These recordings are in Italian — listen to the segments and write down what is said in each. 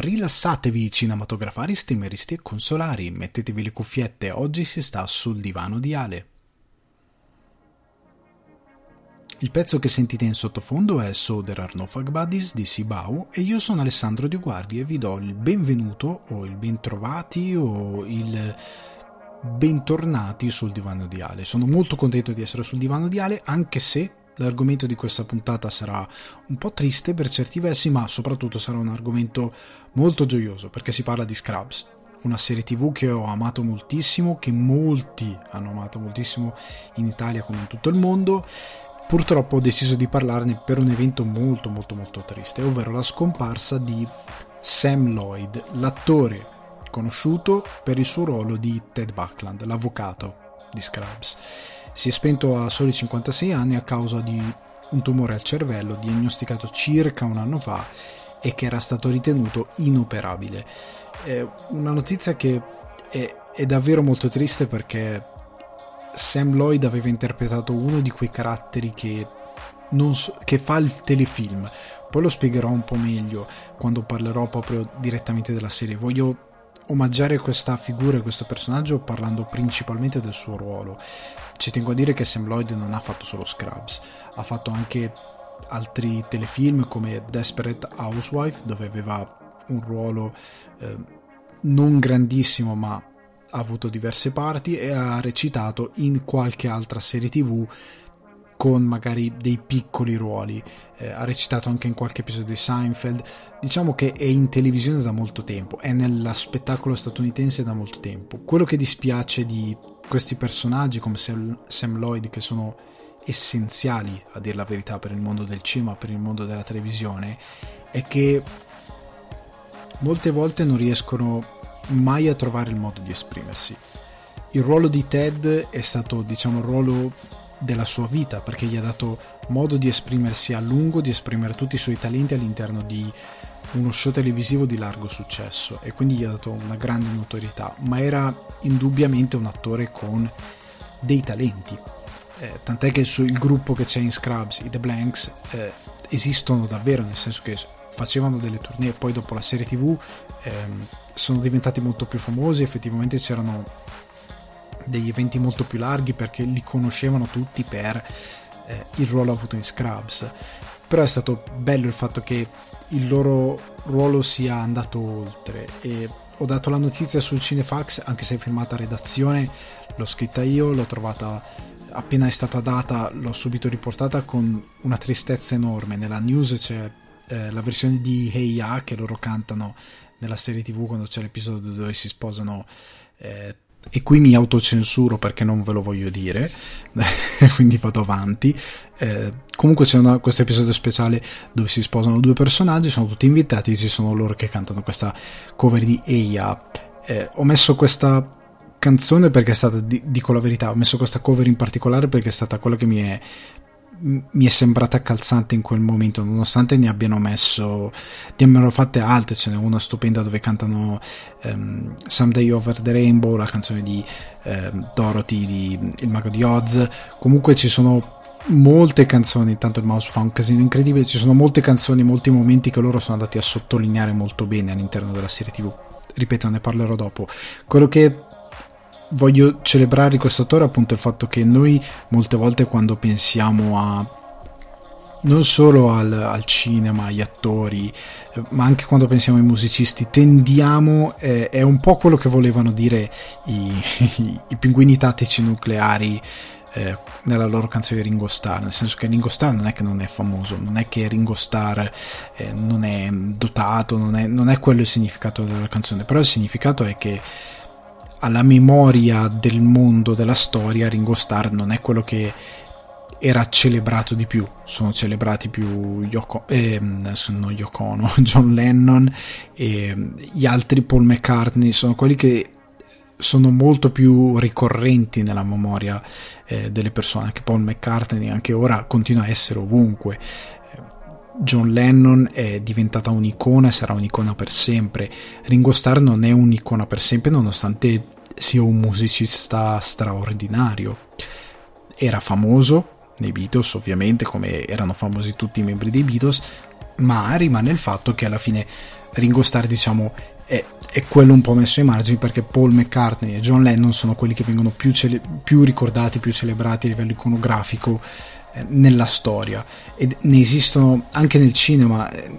Rilassatevi cinematografari, streameristi e consolari, mettetevi le cuffiette, oggi si sta sul divano di Ale. Il pezzo che sentite in sottofondo è So There Buddies di Sibau e io sono Alessandro Dioguardi e vi do il benvenuto o il bentrovati o il bentornati sul divano di Ale. Sono molto contento di essere sul divano di Ale anche se l'argomento di questa puntata sarà un po' triste per certi versi ma soprattutto sarà un argomento molto gioioso perché si parla di Scrubs una serie tv che ho amato moltissimo, che molti hanno amato moltissimo in Italia come in tutto il mondo Purtroppo ho deciso di parlarne per un evento molto molto molto triste, ovvero la scomparsa di Sam Lloyd, l'attore conosciuto per il suo ruolo di Ted Buckland, l'avvocato di Scrubs. Si è spento a soli 56 anni a causa di un tumore al cervello diagnosticato circa un anno fa e che era stato ritenuto inoperabile. È una notizia che è, è davvero molto triste perché Sam Lloyd aveva interpretato uno di quei caratteri che, so, che fa il telefilm. Poi lo spiegherò un po' meglio quando parlerò proprio direttamente della serie. Voglio omaggiare questa figura e questo personaggio parlando principalmente del suo ruolo. Ci tengo a dire che Sam Lloyd non ha fatto solo Scrubs, ha fatto anche altri telefilm come Desperate Housewife dove aveva un ruolo eh, non grandissimo ma ha avuto diverse parti e ha recitato in qualche altra serie tv con magari dei piccoli ruoli. Eh, ha recitato anche in qualche episodio di Seinfeld. Diciamo che è in televisione da molto tempo, è nello spettacolo statunitense da molto tempo. Quello che dispiace di questi personaggi come Sam, Sam Lloyd, che sono essenziali a dire la verità per il mondo del cinema, per il mondo della televisione, è che molte volte non riescono mai a trovare il modo di esprimersi. Il ruolo di Ted è stato, diciamo, il ruolo della sua vita perché gli ha dato modo di esprimersi a lungo, di esprimere tutti i suoi talenti all'interno di uno show televisivo di largo successo e quindi gli ha dato una grande notorietà, ma era indubbiamente un attore con dei talenti. Eh, tant'è che il gruppo che c'è in Scrubs, i The Blanks, eh, esistono davvero, nel senso che facevano delle tournée, poi dopo la serie tv ehm, sono diventati molto più famosi, effettivamente c'erano degli eventi molto più larghi perché li conoscevano tutti per eh, il ruolo avuto in Scrubs. Però è stato bello il fatto che il loro ruolo sia andato oltre e ho dato la notizia sul Cinefax, anche se è firmata redazione, l'ho scritta io, l'ho trovata appena è stata data, l'ho subito riportata con una tristezza enorme. Nella news c'è eh, la versione di Hey Ya che loro cantano nella serie tv quando c'è l'episodio dove si sposano eh, e qui mi autocensuro perché non ve lo voglio dire quindi vado avanti. Eh, comunque c'è una, questo episodio speciale dove si sposano due personaggi sono tutti invitati ci sono loro che cantano questa cover di Eia. Eh, ho messo questa canzone perché è stata dico la verità ho messo questa cover in particolare perché è stata quella che mi è mi è sembrata calzante in quel momento, nonostante ne abbiano messo, ne abbiano fatte altre, ce n'è una stupenda dove cantano um, Someday Over the Rainbow, la canzone di um, Dorothy, di Il Mago di Oz, comunque ci sono molte canzoni, intanto il mouse fa un casino incredibile, ci sono molte canzoni, molti momenti che loro sono andati a sottolineare molto bene all'interno della serie tv, ripeto ne parlerò dopo, quello che voglio celebrare questo attore appunto il fatto che noi molte volte quando pensiamo a non solo al, al, cinema, agli attori, ma anche quando pensiamo ai musicisti, tendiamo, eh, è un po' quello che volevano dire i, i, i pinguini tattici nucleari eh, nella loro canzone Ringo Starr, nel senso che Ringo Starr non è che non è famoso, non è che Ringo Starr eh, non è dotato, non è, non è quello il significato della canzone, però il significato è che alla memoria del mondo della storia Ringo Starr non è quello che era celebrato di più. Sono celebrati più Yoko, eh, non Yoko Ono, John Lennon e gli altri Paul McCartney sono quelli che sono molto più ricorrenti nella memoria eh, delle persone. Anche Paul McCartney anche ora continua a essere ovunque John Lennon è diventata un'icona e sarà un'icona per sempre. Ringo Starr non è un'icona per sempre nonostante sia un musicista straordinario. Era famoso nei Beatles, ovviamente, come erano famosi tutti i membri dei Beatles, ma rimane il fatto che alla fine Ringo Starr diciamo è, è, quello un po' messo ai margini perché Paul McCartney e John Lennon sono quelli che vengono più, cele- più ricordati, più celebrati a livello iconografico nella storia. E ne esistono anche nel cinema eh,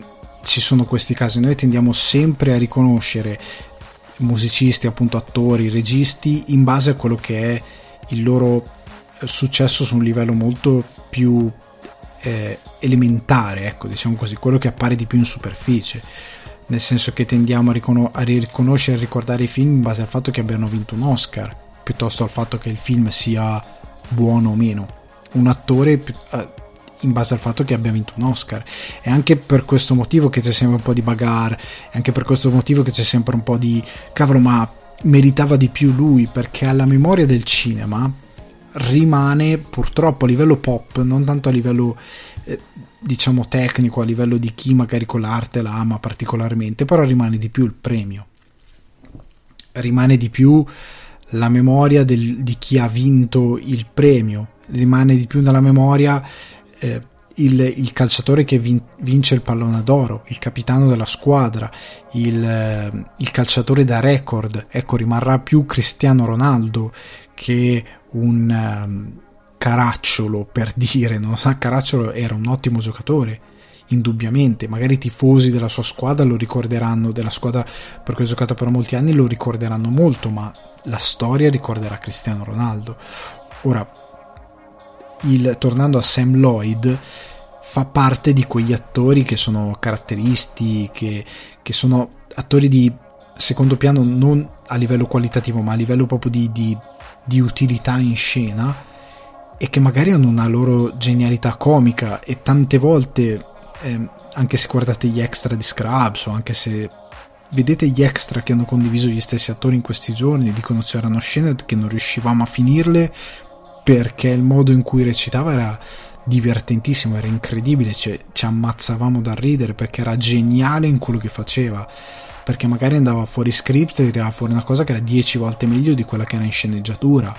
ci sono questi casi. Noi tendiamo sempre a riconoscere musicisti appunto attori registi in base a quello che è il loro successo su un livello molto più eh, elementare ecco diciamo così quello che appare di più in superficie. Nel senso che tendiamo a, riconos- a riconoscere e ricordare i film in base al fatto che abbiano vinto un Oscar, piuttosto al fatto che il film sia buono o meno. Un attore eh, in base al fatto che abbia vinto un Oscar. È anche per questo motivo che c'è sempre un po' di bagarre, è anche per questo motivo che c'è sempre un po' di cavolo, ma meritava di più lui, perché alla memoria del cinema rimane purtroppo a livello pop, non tanto a livello eh, diciamo tecnico a livello di chi magari con l'arte la ama particolarmente, però rimane di più il premio. Rimane di più la memoria del, di chi ha vinto il premio, rimane di più nella memoria eh, il, il, calciatore che vin, vince il pallone d'oro, il capitano della squadra, il, eh, il calciatore da record. Ecco, rimarrà più Cristiano Ronaldo che un. Um, Caracciolo per dire, non sa, Caracciolo era un ottimo giocatore, indubbiamente, magari i tifosi della sua squadra lo ricorderanno, della squadra per cui ha giocato per molti anni lo ricorderanno molto, ma la storia ricorderà Cristiano Ronaldo. Ora, il, tornando a Sam Lloyd, fa parte di quegli attori che sono caratteristi, che, che sono attori di secondo piano non a livello qualitativo, ma a livello proprio di, di, di utilità in scena e che magari hanno una loro genialità comica e tante volte eh, anche se guardate gli extra di Scrubs o anche se vedete gli extra che hanno condiviso gli stessi attori in questi giorni dicono c'erano scene che non riuscivamo a finirle perché il modo in cui recitava era divertentissimo, era incredibile, cioè, ci ammazzavamo da ridere perché era geniale in quello che faceva perché magari andava fuori script e tirava fuori una cosa che era dieci volte meglio di quella che era in sceneggiatura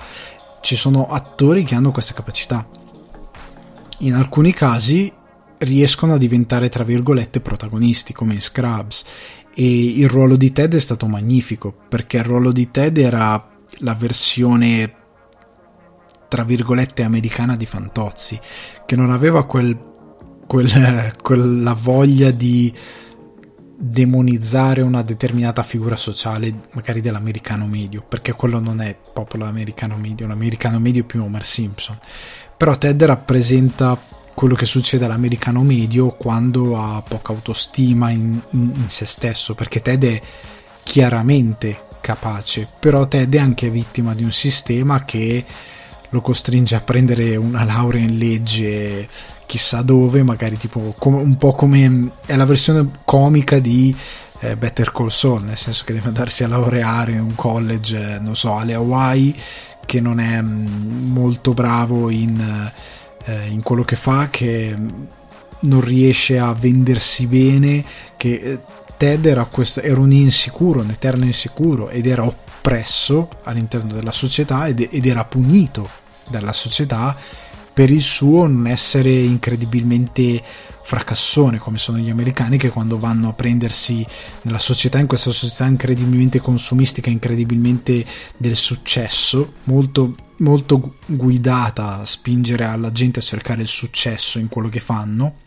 ci sono attori che hanno questa capacità. In alcuni casi riescono a diventare, tra virgolette, protagonisti, come in Scrubs. E il ruolo di Ted è stato magnifico, perché il ruolo di Ted era la versione, tra virgolette, americana di Fantozzi, che non aveva quel, quel, quella voglia di demonizzare una determinata figura sociale, magari dell'americano medio, perché quello non è proprio l'americano medio, l'americano medio è più Homer Simpson. Però Ted rappresenta quello che succede all'americano medio quando ha poca autostima in, in, in se stesso, perché Ted è chiaramente capace, però Ted è anche vittima di un sistema che lo costringe a prendere una laurea in legge chissà dove, magari tipo com- un po' come è la versione comica di eh, Better Call Saul, nel senso che deve andarsi a laureare in un college, non so, alle Hawaii, che non è mh, mm, molto bravo in, eh, in, quello che fa, che non riesce a vendersi bene, che eh, Ted era, questo, era un insicuro, un eterno insicuro ed era oppresso all'interno della società ed, ed era punito dalla società per il suo non essere incredibilmente fracassone come sono gli americani che quando vanno a prendersi nella società, in questa società incredibilmente consumistica, incredibilmente del successo, molto, molto guidata a spingere alla gente a cercare il successo in quello che fanno,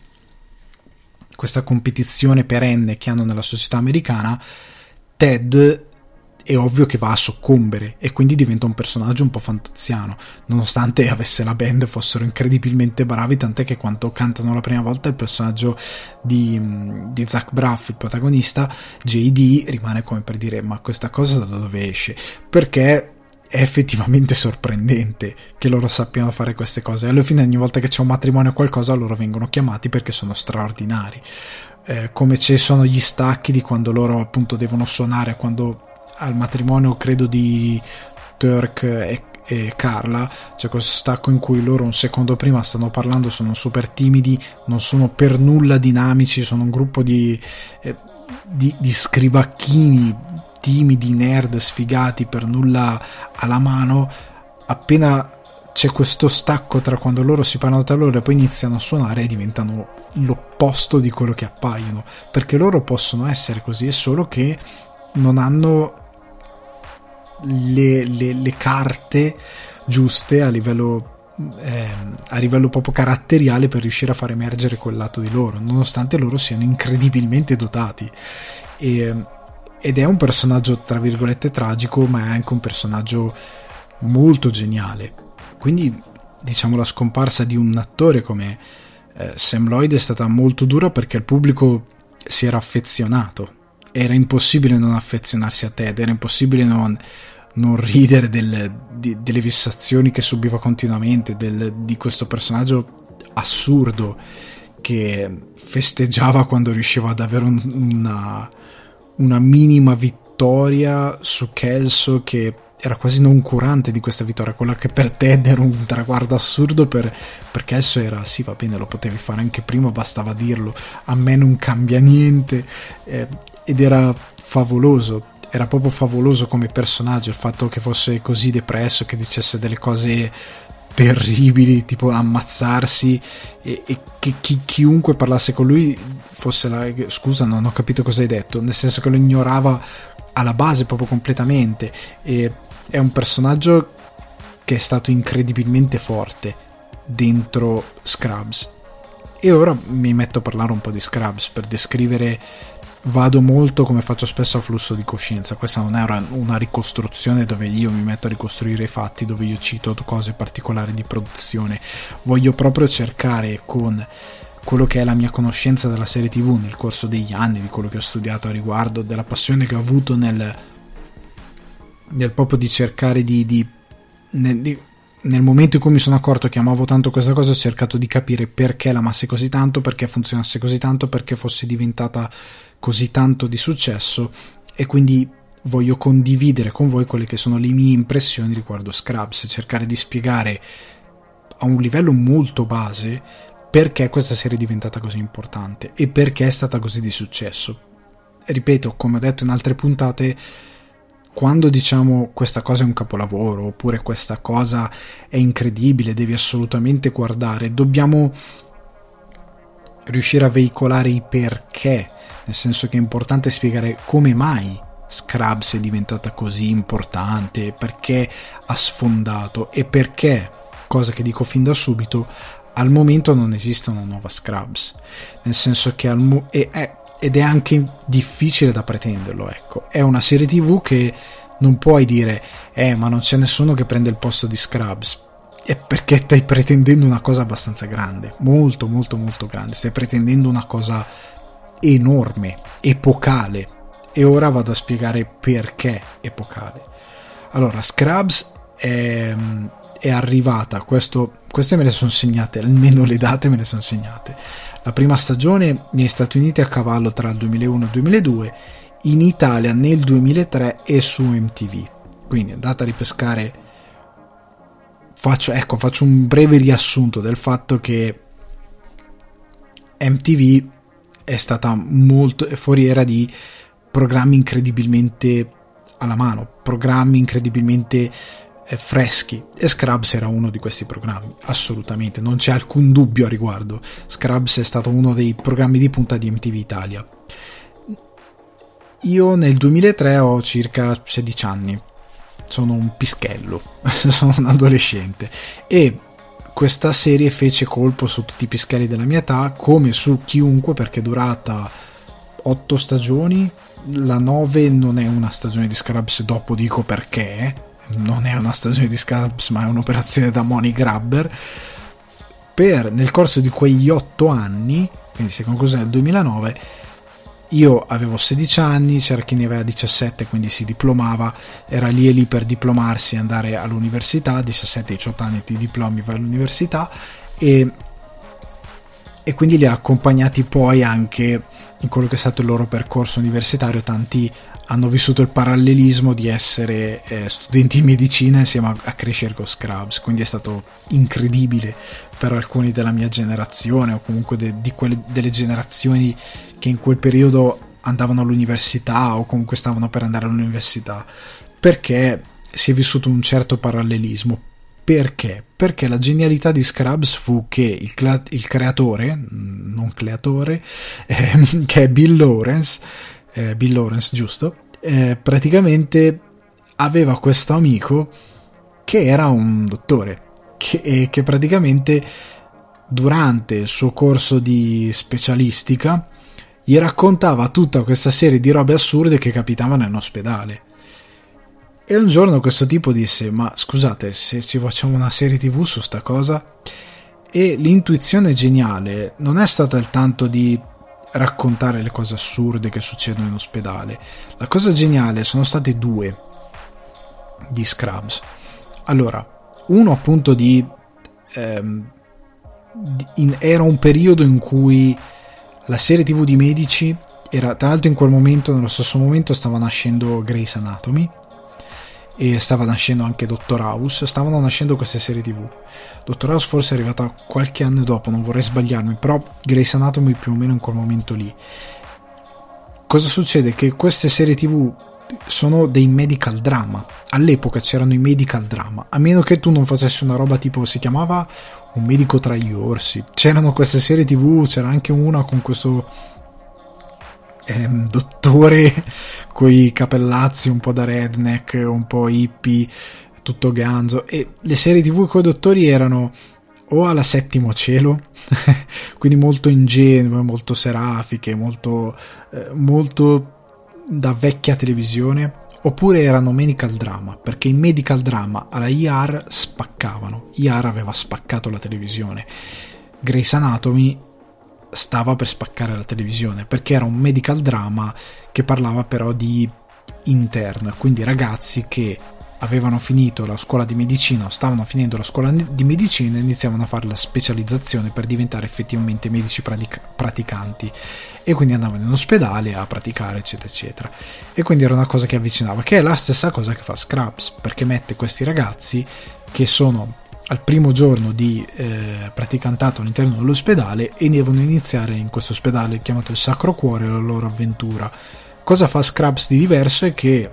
questa competizione perenne che hanno nella società americana, Ted è ovvio che va a soccombere e quindi diventa un personaggio un po' fantaziano, nonostante avesse la band fossero incredibilmente bravi, tant'è che quando cantano la prima volta il personaggio di, di Zach Braff, il protagonista, JD, rimane come per dire ma questa cosa da dove esce? Perché è effettivamente sorprendente che loro sappiano fare queste cose. Alla fine, ogni volta che c'è un matrimonio o qualcosa, loro vengono chiamati perché sono straordinari. Eh, come ci sono gli stacchi di quando loro appunto devono suonare, quando al matrimonio credo di Turk e, e Carla c'è questo stacco in cui loro un secondo prima stanno parlando sono super timidi non sono per nulla dinamici sono un gruppo di, eh, di, di scribacchini timidi nerd sfigati per nulla alla mano. Appena c'è questo stacco tra quando loro si parlano tra loro e poi iniziano a suonare e diventano l'opposto di quello che appaiono, perché loro possono essere così, è solo che non hanno le, le, le carte giuste a livello, eh, a livello proprio caratteriale per riuscire a far emergere quel lato di loro, nonostante loro siano incredibilmente dotati. E, ed è un personaggio, tra virgolette, tragico, ma è anche un personaggio molto geniale quindi diciamo la scomparsa di un attore come eh, Sam Lloyd è stata molto dura perché il pubblico si era affezionato. Era impossibile non affezionarsi a Ted, era impossibile non, non ridere del, di, delle vessazioni che subiva continuamente, del, di questo personaggio assurdo che festeggiava quando riusciva ad avere un, una, una minima vittoria su Kelso che era quasi non curante di questa vittoria, quella che per Ted era un traguardo assurdo per, perché esso era sì va bene lo potevi fare anche prima, bastava dirlo, a me non cambia niente eh, ed era favoloso, era proprio favoloso come personaggio il fatto che fosse così depresso, che dicesse delle cose terribili, tipo ammazzarsi e, e che chi, chiunque parlasse con lui fosse la... scusa non ho capito cosa hai detto, nel senso che lo ignorava alla base proprio completamente e è un personaggio che è stato incredibilmente forte dentro Scrubs. E ora mi metto a parlare un po' di Scrubs per descrivere. Vado molto come faccio spesso a flusso di coscienza. Questa non è una ricostruzione dove io mi metto a ricostruire i fatti, dove io cito cose particolari di produzione. Voglio proprio cercare con quello che è la mia conoscenza della serie TV nel corso degli anni, di quello che ho studiato a riguardo, della passione che ho avuto nel nel proprio di cercare di, di, nel, di, nel momento in cui mi sono accorto che amavo tanto questa cosa ho cercato di capire perché l'amasse così tanto perché funzionasse così tanto perché fosse diventata così tanto di successo e quindi voglio condividere con voi quelle che sono le mie impressioni riguardo Scrubs cercare di spiegare a un livello molto base perché questa serie è diventata così importante e perché è stata così di successo. Ripeto, come ho detto in altre puntate, quando diciamo questa cosa è un capolavoro oppure questa cosa è incredibile, devi assolutamente guardare, dobbiamo riuscire a veicolare i perché, nel senso che è importante spiegare come mai Scrubs è diventata così importante, perché ha sfondato e perché, cosa che dico fin da subito, al momento non esiste una nuova Scrubs, nel senso che al mo- e, è, ed è anche difficile da pretenderlo, ecco. È una serie TV che non puoi dire "Eh, ma non c'è nessuno che prende il posto di Scrubs". È perché stai pretendendo una cosa abbastanza grande, molto molto molto grande, stai pretendendo una cosa enorme, epocale. E ora vado a spiegare perché epocale. Allora, Scrubs è, è arrivata, questo, queste me le sono segnate, almeno le date me le sono segnate la prima stagione negli Stati Uniti a cavallo tra il 2001 e il 2002, in Italia nel 2003 e su MTV. Quindi andate a ripescare. Faccio, ecco, faccio un breve riassunto del fatto che MTV è stata molto foriera di programmi incredibilmente alla mano, programmi incredibilmente freschi e Scrubs era uno di questi programmi, assolutamente, non c'è alcun dubbio a riguardo. Scrubs è stato uno dei programmi di punta di MTV Italia. Io nel 2003 ho circa 16 anni, sono un pischello, sono un adolescente. E questa serie fece colpo su tutti i pischelli della mia età come su chiunque perché è durata 8 stagioni, la 9 non è una stagione di Scrubs, dopo dico perché, non è una stagione di Scalps ma è un'operazione da money grabber. Per nel corso di quegli otto anni quindi si è conclusa nel 2009 io avevo 16 anni, c'era chi ne aveva 17, quindi si diplomava, era lì e lì per diplomarsi e andare all'università, 17-18 anni ti diplomi, vai all'università. E, e quindi li ha accompagnati poi anche in quello che è stato il loro percorso universitario, tanti hanno vissuto il parallelismo di essere eh, studenti di medicina insieme a, a, crescere con Scrubs, quindi è stato incredibile per alcuni della mia generazione o comunque de, di quelle, delle generazioni che in quel periodo andavano all'università o comunque stavano per andare all'università, perché si è vissuto un certo parallelismo. Perché? Perché la genialità di Scrubs fu che il, cla- il creatore, non creatore, eh, che è Bill Lawrence, eh, Bill Lawrence giusto, eh, praticamente aveva questo amico che era un dottore, che, che praticamente durante il suo corso di specialistica gli raccontava tutta questa serie di robe assurde che capitavano in ospedale. E un giorno questo tipo disse: Ma scusate, se ci facciamo una serie tv su sta cosa? E l'intuizione geniale non è stata il tanto di raccontare le cose assurde che succedono in ospedale. La cosa geniale sono state due di Scrubs. Allora, uno appunto di, ehm, in, era un periodo in cui la serie tv di medici era tra l'altro in quel momento nello stesso momento stava nascendo Grey's Anatomy e stava nascendo anche Dottor House stavano nascendo queste serie tv Dottor House forse è arrivata qualche anno dopo non vorrei sbagliarmi però Grey's Anatomy più o meno in quel momento lì cosa succede? che queste serie tv sono dei medical drama. All'epoca c'erano i medical drama, a meno che tu non facessi una roba tipo si chiamava Un medico tra gli orsi. C'erano queste serie TV, c'era anche una con questo ehm, dottore con i capellazzi un po' da redneck, un po' hippie, tutto ganzo. E le serie TV con i dottori erano o alla settimo cielo, quindi molto ingenue, molto serafiche, molto, eh, molto da vecchia televisione oppure erano medical drama perché i medical drama alla IR spaccavano. IR aveva spaccato la televisione. Grey's Anatomy stava per spaccare la televisione perché era un medical drama che parlava però di intern quindi ragazzi che avevano finito la scuola di medicina o stavano finendo la scuola di medicina e iniziavano a fare la specializzazione per diventare effettivamente medici pratic- praticanti. E quindi andavano in ospedale a praticare eccetera eccetera. E quindi era una cosa che avvicinava che è la stessa cosa che fa Scrubs perché mette questi ragazzi che sono al primo giorno di eh, praticantato all'interno dell'ospedale e devono iniziare in questo ospedale chiamato il Sacro Cuore la loro avventura. Cosa fa Scrubs di diverso è che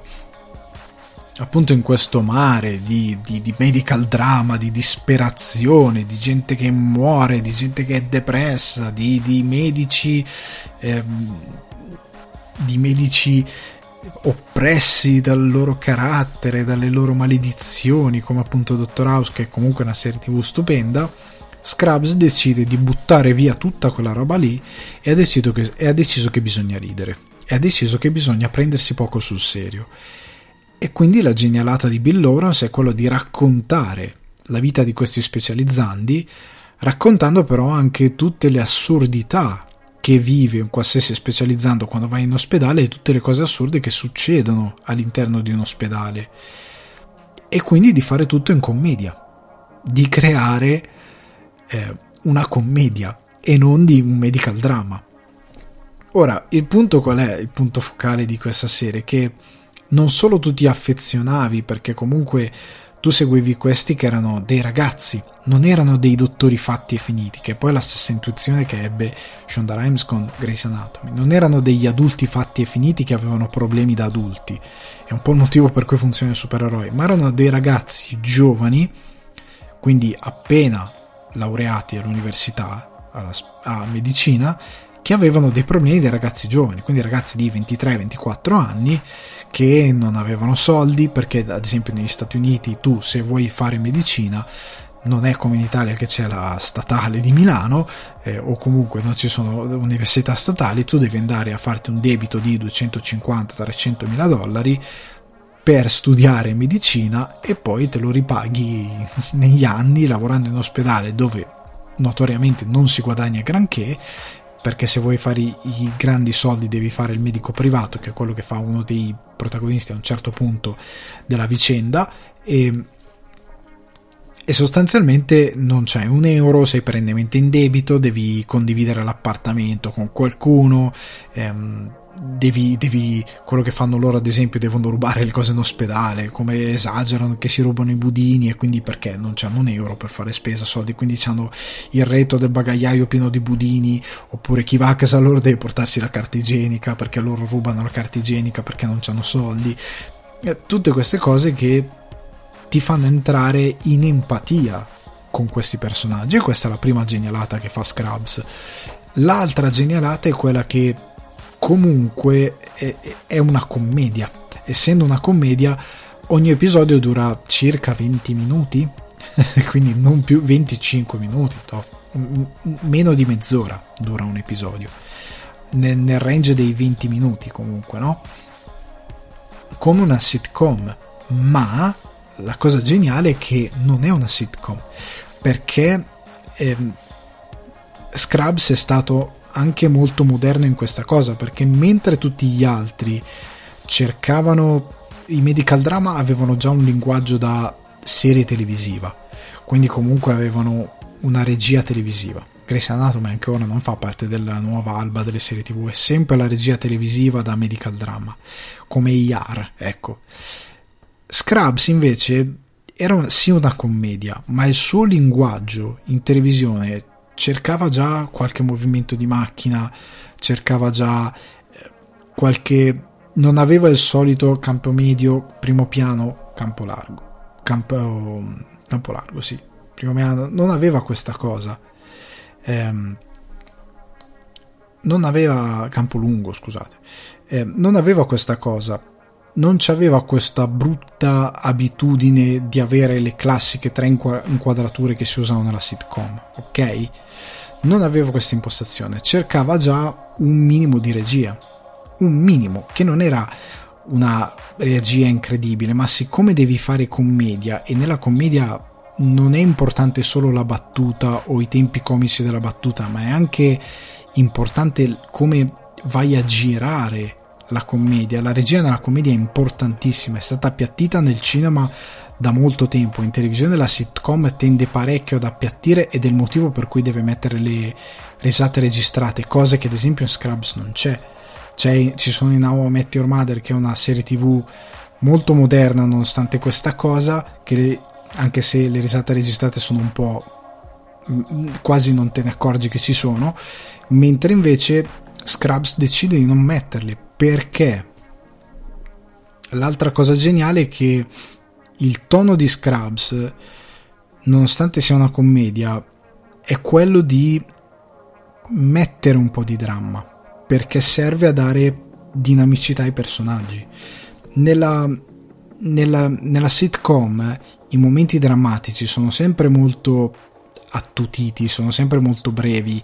appunto in questo mare di, di, di, medical drama, di disperazione, di gente che muore, di gente che è depressa, di, di medici, ehm, di medici oppressi dal loro carattere, dalle loro maledizioni, come appunto Dottor House, che è comunque una serie tv stupenda. Scrubs decide di buttare via tutta quella roba lì e ha deciso che, ha deciso che bisogna ridere. E ha deciso che bisogna prendersi poco sul serio e quindi la genialata di Bill Lawrence è quello di raccontare la vita di questi specializzandi, raccontando però anche tutte le assurdità che vive un qualsiasi specializzando quando va in ospedale e tutte le cose assurde che succedono all'interno di un ospedale. E quindi di fare tutto in commedia, di creare eh, una commedia e non di un medical drama. Ora, il punto qual è? Il punto focale di questa serie? Che non solo tu ti affezionavi perché comunque tu seguivi questi che erano dei ragazzi, non erano dei dottori fatti e finiti, che è poi la stessa intuizione che ebbe Shonda Rhimes con Grey's Anatomy. Non erano degli adulti fatti e finiti che avevano problemi da adulti, è un po' il motivo per cui funziona il supereroe, ma erano dei ragazzi giovani, quindi appena laureati all'università, alla, a medicina, che avevano dei problemi dei ragazzi giovani, quindi ragazzi di 23-24 anni che non avevano soldi perché ad esempio negli Stati Uniti tu se vuoi fare medicina non è come in Italia che c'è la statale di Milano eh, o comunque non ci sono università statali, tu devi andare a farti un debito di 250-300 mila dollari per studiare medicina e poi te lo ripaghi negli anni lavorando in ospedale dove notoriamente non si guadagna granché perché se vuoi fare i, i, grandi soldi devi fare il medico privato, che è quello che fa uno dei protagonisti a un certo punto della vicenda, e, e sostanzialmente non c'è un euro, sei perennemente in debito, devi condividere l'appartamento con qualcuno. Ehm, devi, devi, quello che fanno loro ad esempio devono rubare le cose in ospedale come esagerano che si rubano i budini e quindi perché non hanno un euro per fare spesa soldi quindi hanno il retro del bagagliaio pieno di budini oppure chi va a casa loro deve portarsi la carta igienica perché loro rubano la carta igienica perché non hanno soldi. Tutte queste cose che ti fanno entrare in empatia con questi personaggi. E questa è la prima genialata che fa Scrubs. L'altra genialata è quella che comunque è, è una commedia essendo una commedia ogni episodio dura circa 20 minuti quindi non più 25 minuti no? meno di mezz'ora dura un episodio nel, nel range dei 20 minuti comunque no? come una sitcom ma la cosa geniale è che non è una sitcom perché ehm, Scrubs è stato anche molto moderno in questa cosa perché mentre tutti gli altri cercavano i medical drama avevano già un linguaggio da serie televisiva quindi comunque avevano una regia televisiva. Grey's Anatomy anche ora non fa parte della nuova alba delle serie tv è sempre la regia televisiva da medical drama come IR ecco. Scrubs invece era sì una commedia ma il suo linguaggio in televisione cercava già qualche movimento di macchina cercava già eh, qualche non aveva il solito campo medio primo piano campo largo. Campo, campo largo sì. Primo piano non aveva questa cosa. Ehm, non aveva campo lungo scusate. Eh, non aveva questa cosa. Non c'aveva questa brutta abitudine di avere le classiche tre inquadrature che si usano nella sitcom ok non aveva questa impostazione cercava già un minimo di regia un minimo che non era una regia incredibile ma siccome devi fare commedia e nella commedia non è importante solo la battuta o i tempi comici della battuta, ma è anche importante come vai a girare la commedia. La regia nella commedia è importantissima, è stata appiattita nel cinema da molto tempo. In televisione la sitcom tende parecchio ad appiattire ed è il motivo per cui deve mettere le risate registrate, cose che ad esempio in Scrubs non c'è. c'è ci sono in How I Met Your Mother, che è una serie tv molto moderna nonostante questa cosa, che anche se le risate registrate sono un po' quasi non te ne accorgi che ci sono, mentre invece Scrubs decide di non metterle perché l'altra cosa geniale è che il tono di Scrubs, nonostante sia una commedia, è quello di mettere un po' di dramma perché serve a dare dinamicità ai personaggi. Nella, nella, nella sitcom i momenti drammatici sono sempre molto attutiti, sono sempre molto brevi.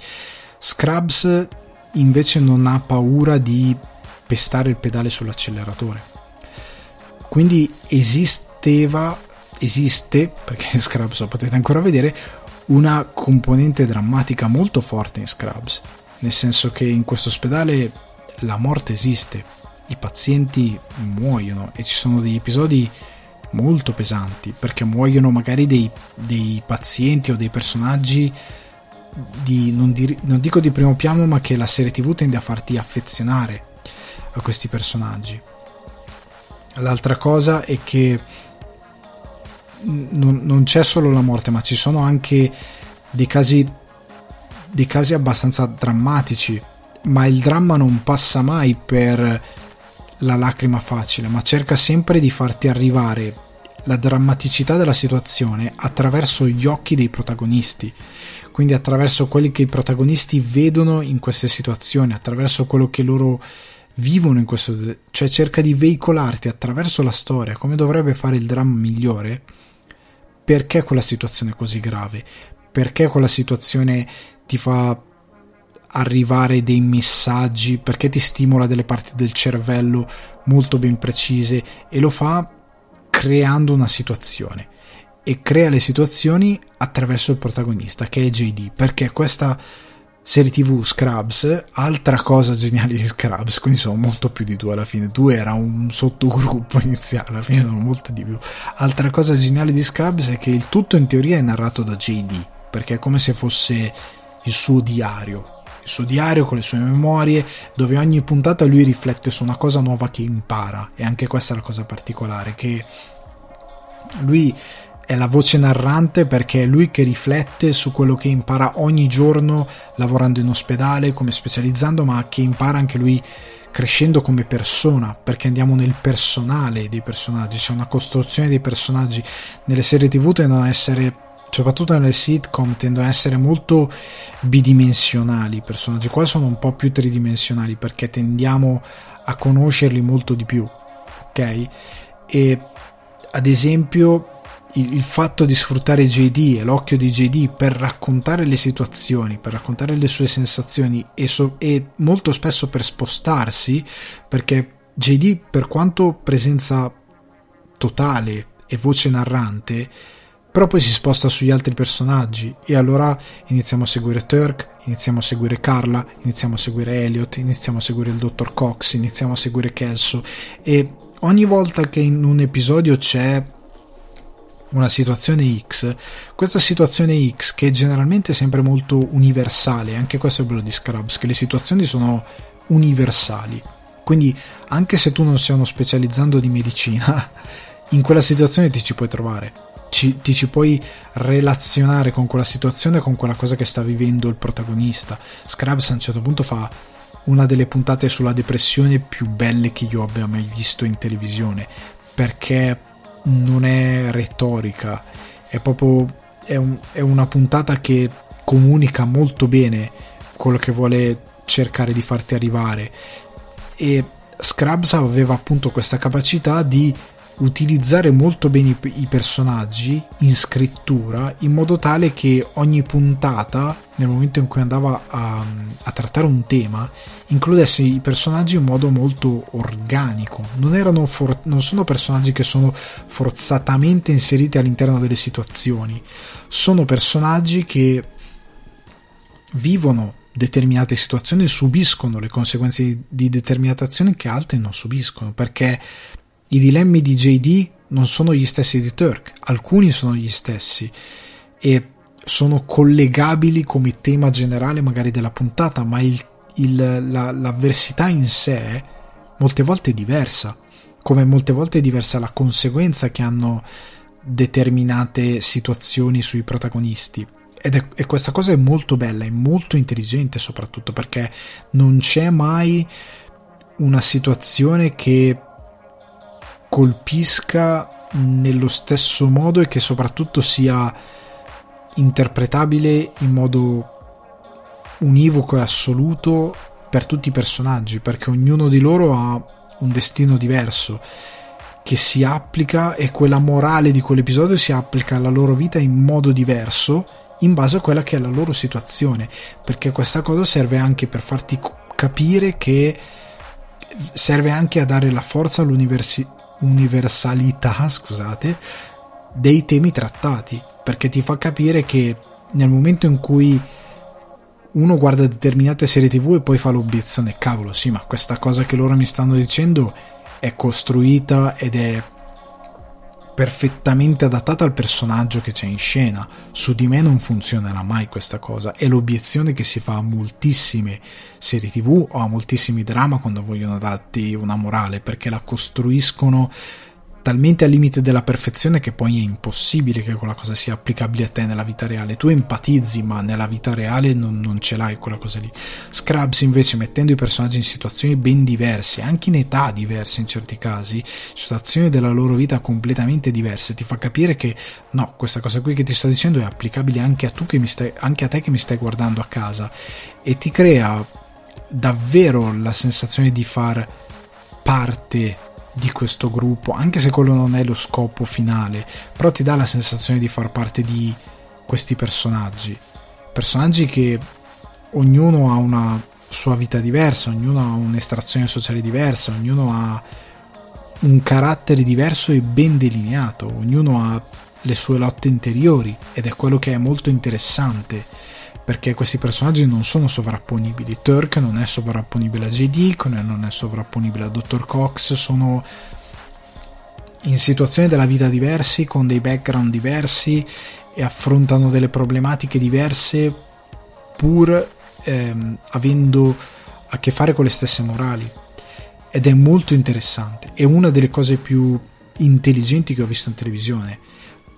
Scrubs invece non ha paura di pestare il pedale sull'acceleratore. Quindi esisteva, esiste, perché Scrubs lo potete ancora vedere, una componente drammatica molto forte in Scrubs, nel senso che in questo ospedale la morte esiste, i pazienti muoiono e ci sono degli episodi molto pesanti perché muoiono magari dei, dei pazienti o dei personaggi di, non, di, non dico di primo piano ma che la serie tv tende a farti affezionare a questi personaggi. L'altra cosa è che non, non c'è solo la morte ma ci sono anche dei casi dei casi abbastanza drammatici ma il dramma non passa mai per la lacrima facile, ma cerca sempre di farti arrivare la drammaticità della situazione attraverso gli occhi dei protagonisti, quindi attraverso quelli che i protagonisti vedono in queste situazioni, attraverso quello che loro vivono in questo, cioè cerca di veicolarti attraverso la storia come dovrebbe fare il dramma migliore. Perché quella situazione è così grave? Perché quella situazione ti fa arrivare dei messaggi? Perché ti stimola delle parti del cervello molto ben precise? E lo fa creando una situazione. E crea le situazioni attraverso il protagonista che è JD perché questa serie tv Scrubs altra cosa geniale di Scrubs quindi sono molto più di due alla fine. Due era un sottogruppo iniziale alla fine sono molto di più. Altra cosa geniale di Scrubs è che il tutto in teoria è narrato da JD perché è come se fosse il suo diario. Il suo diario con le sue memorie, dove ogni puntata lui riflette su una cosa nuova che impara. E anche questa è la cosa particolare, che lui è la voce narrante perché è lui che riflette su quello che impara ogni giorno lavorando in ospedale come specializzando, ma che impara anche lui crescendo come persona, perché andiamo nel personale dei personaggi, c'è una costruzione dei personaggi. Nelle serie tv tendono a essere soprattutto nelle sitcom tendono a essere molto bidimensionali i personaggi. Qua sono un po' più tridimensionali perché tendiamo a conoscerli molto di più ok? E ad esempio il, il, fatto di sfruttare JD e l'occhio di JD per raccontare le situazioni, per raccontare le sue sensazioni e, so, e molto spesso per spostarsi, perché JD per quanto presenza totale e voce narrante, però poi si sposta sugli altri personaggi. E allora iniziamo a seguire Turk, iniziamo a seguire Carla, iniziamo a seguire Elliot, iniziamo a seguire il dottor Cox, iniziamo a seguire Kelso. E ogni volta che in un episodio c'è una situazione X, questa situazione X che è generalmente sempre molto universale, anche questo è bello di Scrubs, che le situazioni sono universali. Quindi anche se tu non sei uno specializzando di medicina, in quella situazione ti ci puoi trovare. Ci, ti ci puoi relazionare con quella situazione, con quella cosa che sta vivendo il protagonista. Scrubs a un certo punto fa una delle puntate sulla depressione più belle che io abbia mai visto in televisione perché non è retorica, è proprio è, un, è una puntata che comunica molto bene quello che vuole cercare di farti arrivare. E Scrubs aveva appunto questa capacità di utilizzare molto bene i, personaggi in scrittura in modo tale che ogni puntata nel momento in cui andava a, a, trattare un tema includesse i personaggi in modo molto organico. Non, for, non sono personaggi che sono forzatamente inseriti all'interno delle situazioni. Sono personaggi che vivono determinate situazioni subiscono le conseguenze di determinate azioni che altri non subiscono perché i dilemmi di JD non sono gli stessi di Turk, alcuni sono gli stessi e sono collegabili come tema generale magari della puntata, ma il, il, la, l'avversità in sé molte volte è diversa, come molte volte è diversa la conseguenza che hanno determinate situazioni sui protagonisti. Ed è, e questa cosa è molto bella, è molto intelligente soprattutto perché non c'è mai una situazione che colpisca nello stesso modo e che soprattutto sia interpretabile in modo univoco e assoluto per tutti i personaggi, perché ognuno di loro ha un destino diverso che si applica e quella morale di quell'episodio si applica alla loro vita in modo diverso in base a quella che è la loro situazione, perché questa cosa serve anche per farti capire che serve anche a dare la forza all'università universalità, scusate, dei temi trattati, perché ti fa capire che nel momento in cui uno guarda determinate serie tv e poi fa l'obiezione, cavolo, sì, ma questa cosa che loro mi stanno dicendo è costruita ed è perfettamente adattata al personaggio che c'è in scena. Su di me non funzionerà mai questa cosa. È l'obiezione che si fa a moltissime serie tv o a moltissimi drama quando vogliono darti una morale, perché la costruiscono talmente al limite della perfezione che poi è impossibile che quella cosa sia applicabile a te nella vita reale. Tu empatizzi, ma nella vita reale non, non, ce l'hai quella cosa lì. Scrubs invece mettendo i personaggi in situazioni ben diverse, anche in età diverse in certi casi, situazioni della loro vita completamente diverse, ti fa capire che no, questa cosa qui che ti sto dicendo è applicabile anche a, tu che mi stai, anche a te che mi stai guardando a casa e ti crea davvero la sensazione di far parte di questo gruppo, anche se quello non è lo scopo finale, però ti dà la sensazione di far parte di questi personaggi. Personaggi che ognuno ha una sua vita diversa, ognuno ha un'estrazione sociale diversa, ognuno ha un carattere diverso e ben delineato, ognuno ha le sue lotte interiori ed è quello che è molto interessante perché questi personaggi non sono sovrapponibili. Turk non è sovrapponibile a JD, non è sovrapponibile a Dr. Cox, sono in situazioni della vita diversi, con dei background diversi e affrontano delle problematiche diverse pur ehm, avendo a che fare con le stesse morali. Ed è molto interessante, è una delle cose più intelligenti che ho visto in televisione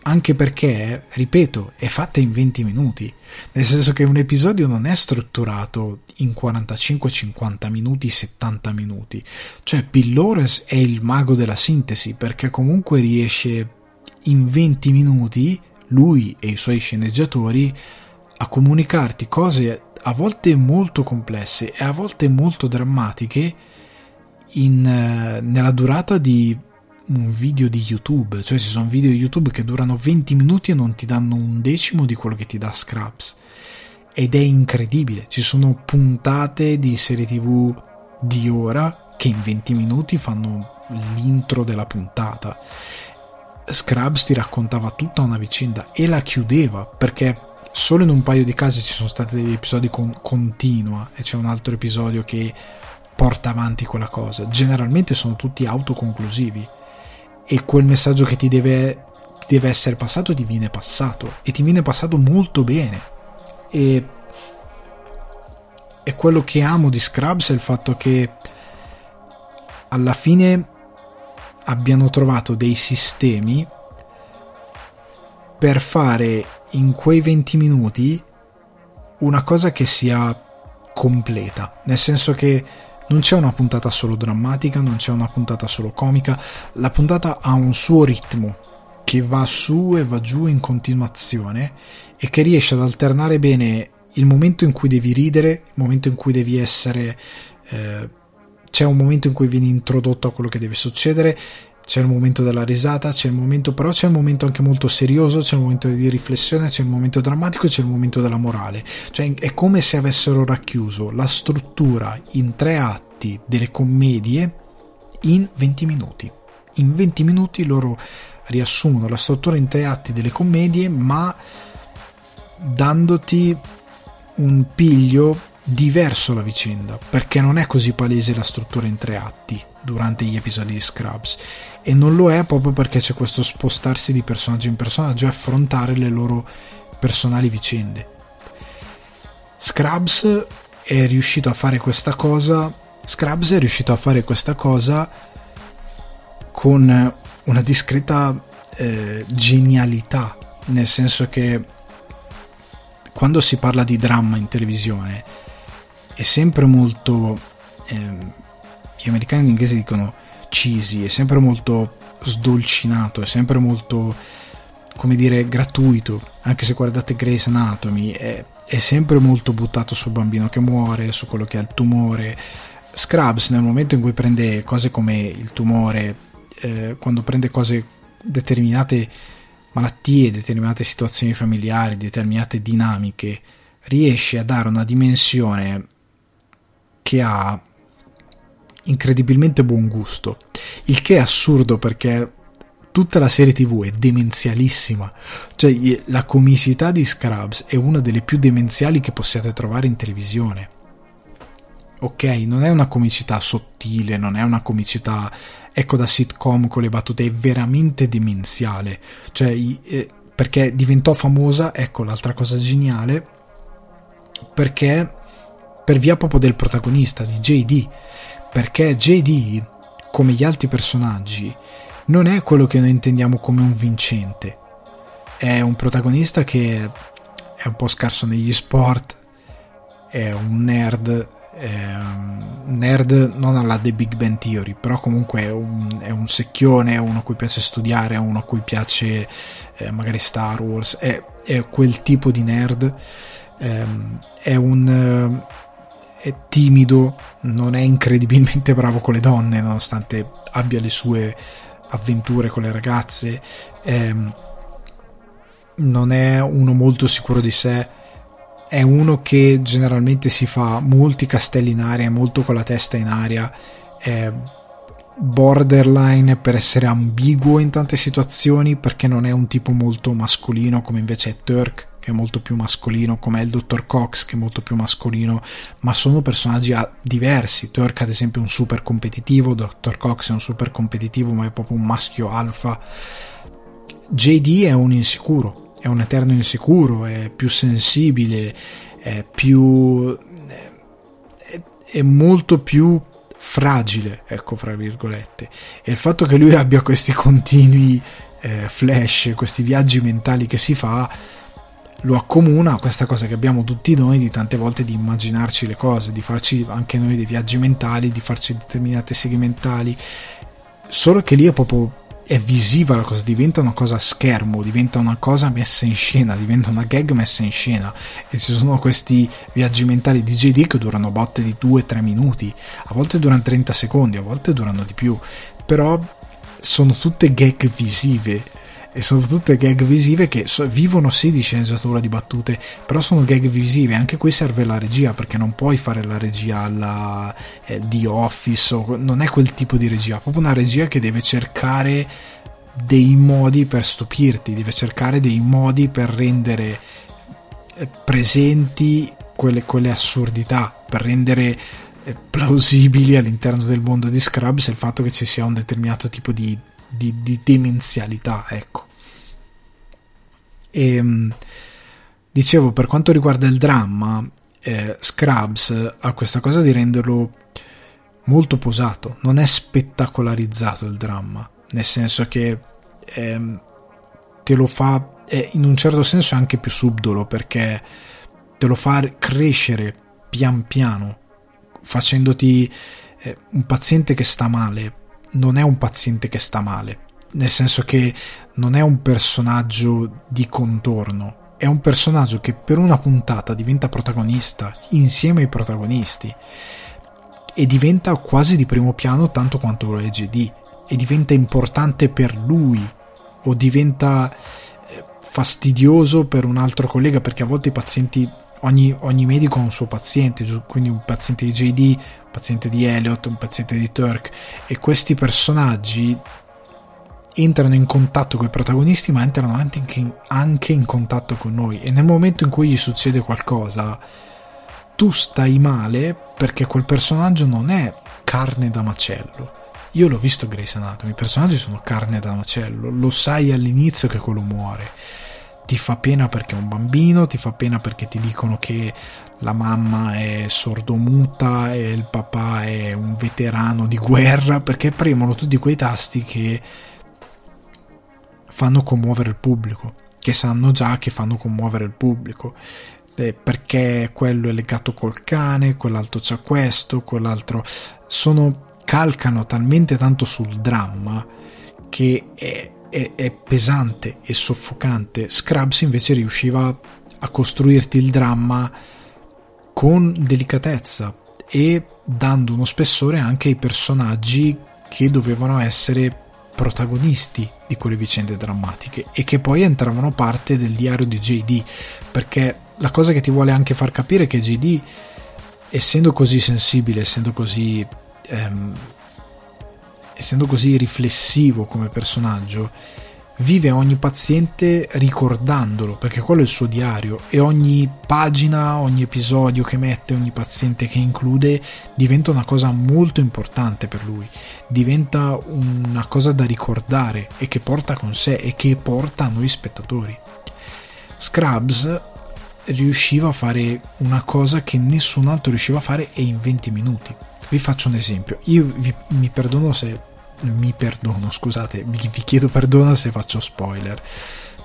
anche perché, ripeto, è fatta in 20 minuti, nel senso che un episodio non è strutturato in 45-50 minuti, 70 minuti, cioè Pillores è il mago della sintesi perché comunque riesce in 20 minuti, lui e i suoi sceneggiatori, a comunicarti cose a volte molto complesse e a volte molto drammatiche in, eh, nella durata di un video di YouTube, cioè ci sono video di YouTube che durano 20 minuti e non ti danno un decimo di quello che ti dà Scraps. Ed è incredibile, ci sono puntate di serie TV di ora che in 20 minuti fanno l'intro della puntata. Scrubs ti raccontava tutta una vicenda e la chiudeva perché solo in un paio di casi ci sono stati degli episodi con continua e c'è un altro episodio che porta avanti quella cosa. Generalmente sono tutti autoconclusivi e quel messaggio che ti deve, ti deve essere passato ti viene passato. E ti viene passato molto bene. E, e quello che amo di Scrubs è il fatto che alla fine abbiano trovato dei sistemi per fare in quei 20 minuti una cosa che sia completa, nel senso che non c'è una puntata solo drammatica, non c'è una puntata solo comica, la puntata ha un suo ritmo che va su e va giù in continuazione e che riesce ad alternare bene il momento in cui devi ridere, il momento in cui devi essere... Eh, c'è un momento in cui vieni introdotto a quello che deve succedere c'è il momento della risata, c'è il momento, però c'è il momento anche molto serioso, c'è il momento di riflessione, c'è il momento drammatico, c'è il momento della morale. Cioè è come se avessero racchiuso la struttura in tre atti delle commedie in 20 minuti. In 20 minuti loro riassumono la struttura in tre atti delle commedie, ma dandoti un piglio diverso alla vicenda, perché non è così palese la struttura in tre atti durante gli episodi di Scrubs e non lo è proprio perché c'è questo spostarsi di personaggio in personaggio e affrontare le loro personali vicende. Scrubs è riuscito a fare questa cosa Scrubs è riuscito a fare questa cosa con una discreta eh, genialità nel senso che quando si parla di dramma in televisione è sempre molto eh, gli americani in inglese dicono cheesy, è sempre molto sdolcinato, è sempre molto, come dire, gratuito. Anche se guardate Grey's Anatomy, è, è sempre molto buttato sul bambino che muore, su quello che ha il tumore. Scrubs, nel momento in cui prende cose come il tumore, eh, quando prende cose determinate malattie, determinate situazioni familiari, determinate dinamiche, riesce a dare una dimensione che ha incredibilmente buon gusto, il che è assurdo perché tutta la serie tv è demenzialissima, cioè la comicità di Scrubs è una delle più demenziali che possiate trovare in televisione. Ok, non è una comicità sottile, non è una comicità ecco da sitcom con le battute, è veramente demenziale, cioè eh, perché diventò famosa, ecco l'altra cosa geniale, perché per via proprio del protagonista di JD perché JD, come gli altri personaggi, non è quello che noi intendiamo come un vincente. È un protagonista che è un po' scarso negli sport, è un nerd, è un nerd non alla The Big Bang Theory, però comunque è un, è un secchione, è uno a cui piace studiare, è uno a cui piace eh, magari Star Wars, è, è, quel tipo di nerd, ehm, è un è timido, non è incredibilmente bravo con le donne, nonostante abbia le sue avventure con le ragazze, ehm, non è uno molto sicuro di sé, è uno che generalmente si fa molti castelli in aria, molto con la testa in aria, è borderline per essere ambiguo in tante situazioni perché non è un tipo molto mascolino come invece è Turk che è molto più mascolino, come il dottor Cox, che è molto più mascolino, ma sono personaggi diversi. Turk, ad esempio, è un super competitivo, dottor Cox è un super competitivo, ma è proprio un maschio alfa. JD è un insicuro, è un eterno insicuro, è più sensibile, è più. è, è molto più fragile, ecco, fra virgolette. E il fatto che lui abbia questi continui eh, flash, questi viaggi mentali che si fa, lo accomuna a questa cosa che abbiamo tutti noi di tante volte di immaginarci le cose, di farci anche noi dei viaggi mentali, di farci determinate seghe mentali, solo che lì è proprio è visiva la cosa, diventa una cosa a schermo, diventa una cosa messa in scena, diventa una gag messa in scena. E ci sono questi viaggi mentali di JD che durano botte di 2-3 minuti, a volte durano 30 secondi, a volte durano di più, però sono tutte gag visive e sono tutte gag visive che so, vivono sì di sceneggiatura di battute però sono gag visive. Anche qui serve la regia perché non puoi fare la regia alla eh, The Office o, non è quel tipo di regia. Proprio una regia che deve cercare dei modi per stupirti deve cercare dei modi per rendere eh, presenti quelle, quelle assurdità per rendere eh, plausibili all'interno del mondo di Scrubs il fatto che ci sia un determinato tipo di di, di demenzialità, ecco. E, ehm, dicevo, per quanto riguarda il dramma, eh, Scrubs ha questa cosa di renderlo molto posato, non è spettacolarizzato il dramma, nel senso che eh, te lo fa, eh, in un certo senso anche più subdolo, perché te lo fa crescere pian piano, facendoti eh, un paziente che sta male, non è un paziente che sta male, nel senso che non è un personaggio di contorno, è un personaggio che per una puntata diventa protagonista insieme ai protagonisti e diventa quasi di primo piano tanto quanto lo è GD e diventa importante per lui o diventa eh, fastidioso per un altro collega perché a volte i pazienti ogni, ogni medico ha un suo paziente quindi un paziente di JD un paziente di Elliot un paziente di Turk e questi personaggi entrano in contatto con i protagonisti ma entrano anche in, anche in contatto con noi. E nel momento in cui gli succede qualcosa tu stai male perché quel personaggio non è carne da macello. Io l'ho visto Grey's Anatomy i personaggi sono carne da macello lo sai all'inizio che quello muore ti fa pena perché è un bambino, ti fa pena perché ti dicono che la mamma è sordomuta e il papà è un veterano di guerra, perché premono tutti quei tasti che fanno commuovere il pubblico, che sanno già che fanno commuovere il pubblico, eh, perché quello è legato col cane, quell'altro c'ha questo, quell'altro... Sono, calcano talmente tanto sul dramma che è, è, è pesante e soffocante. Scrubs invece riusciva a costruirti il dramma con delicatezza e dando uno spessore anche ai personaggi che dovevano essere protagonisti di quelle vicende drammatiche e che poi entravano parte del diario di JD perché la cosa che ti vuole anche far capire è che JD essendo così sensibile essendo così ehm, essendo così riflessivo come personaggio vive ogni paziente ricordandolo perché quello è il suo diario e ogni pagina, ogni episodio che mette, ogni paziente che include diventa una cosa molto importante per lui, diventa una cosa da ricordare e che porta con sé e che porta a noi spettatori. Scrubs riusciva a fare una cosa che nessun altro riusciva a fare e in 20 minuti. Vi faccio un esempio, io vi, mi perdono se mi perdono, scusate, vi, vi chiedo perdono se faccio spoiler,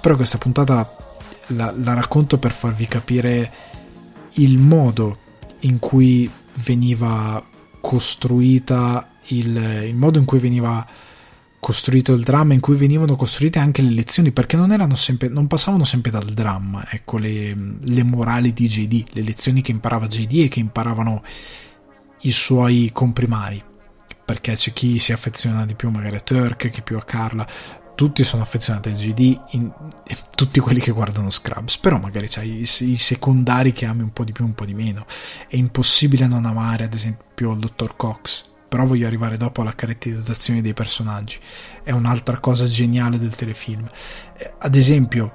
però questa puntata la, la racconto per farvi capire il modo in cui veniva costruita il, il, modo in cui veniva costruito il dramma, in cui venivano costruite anche le lezioni, perché non sempre, non passavano sempre dal dramma, ecco le, le morali di JD, le lezioni che imparava JD e che imparavano i suoi comprimari perché c'è chi si affeziona di più magari a Turk, chi più a Carla, tutti sono affezionati a GD, in, tutti quelli che guardano Scrubs, però magari c'hai i, i, secondari che ami un po' di più, un po' di meno. È impossibile non amare, ad esempio, il dottor Cox, però voglio arrivare dopo alla caratterizzazione dei personaggi. È un'altra cosa geniale del telefilm. Eh, ad esempio,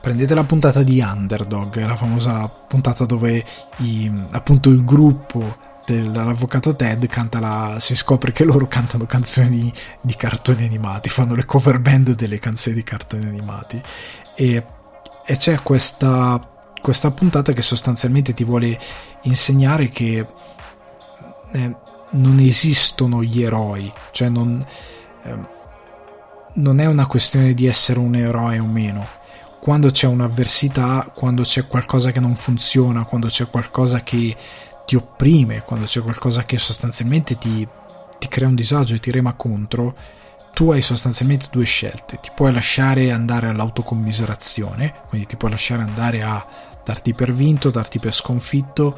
prendete la puntata di Underdog, la famosa puntata dove i, appunto il gruppo dell'avvocato Ted canta la, si scopre che loro cantano canzoni di cartoni animati, fanno le cover band delle canzoni di cartoni animati e, e c'è questa, questa puntata che sostanzialmente ti vuole insegnare che eh, non esistono gli eroi, cioè non, eh, non è una questione di essere un eroe o meno. Quando c'è un'avversità, quando c'è qualcosa che non funziona, quando c'è qualcosa che ti opprime, quando c'è qualcosa che sostanzialmente ti, ti crea un disagio e ti rema contro, tu hai sostanzialmente due scelte. Ti puoi lasciare andare all'autocommiserazione, quindi ti puoi lasciare andare a darti per vinto, darti per sconfitto,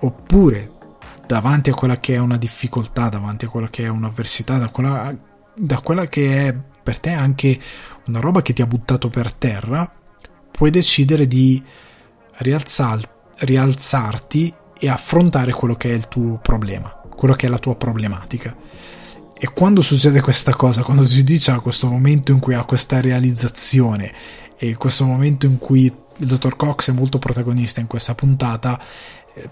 oppure davanti a quella che è una difficoltà, davanti a quella che è un'avversità, da quella, da quella che è per te anche una roba che ti ha buttato per terra, puoi decidere di rialzar, rialzarti e affrontare quello che è il tuo problema, quello che è la tua problematica. E quando succede questa cosa, quando si dice a questo momento in cui ha questa realizzazione e questo momento in cui il dottor Cox è molto protagonista in questa puntata, eh,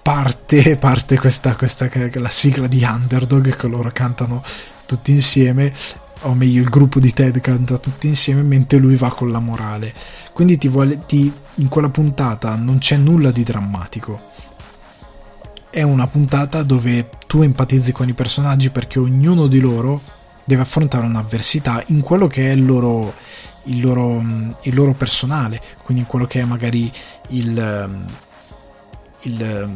parte, parte questa, questa la sigla di Underdog che loro cantano tutti insieme o meglio il gruppo di Ted canta tutti insieme mentre lui va con la morale. Quindi ti vuole, ti, in quella puntata non c'è nulla di drammatico. È una puntata dove tu empatizzi con i personaggi perché ognuno di loro deve affrontare un'avversità in quello che è il loro, il loro, il loro personale, quindi in quello che è magari il, il,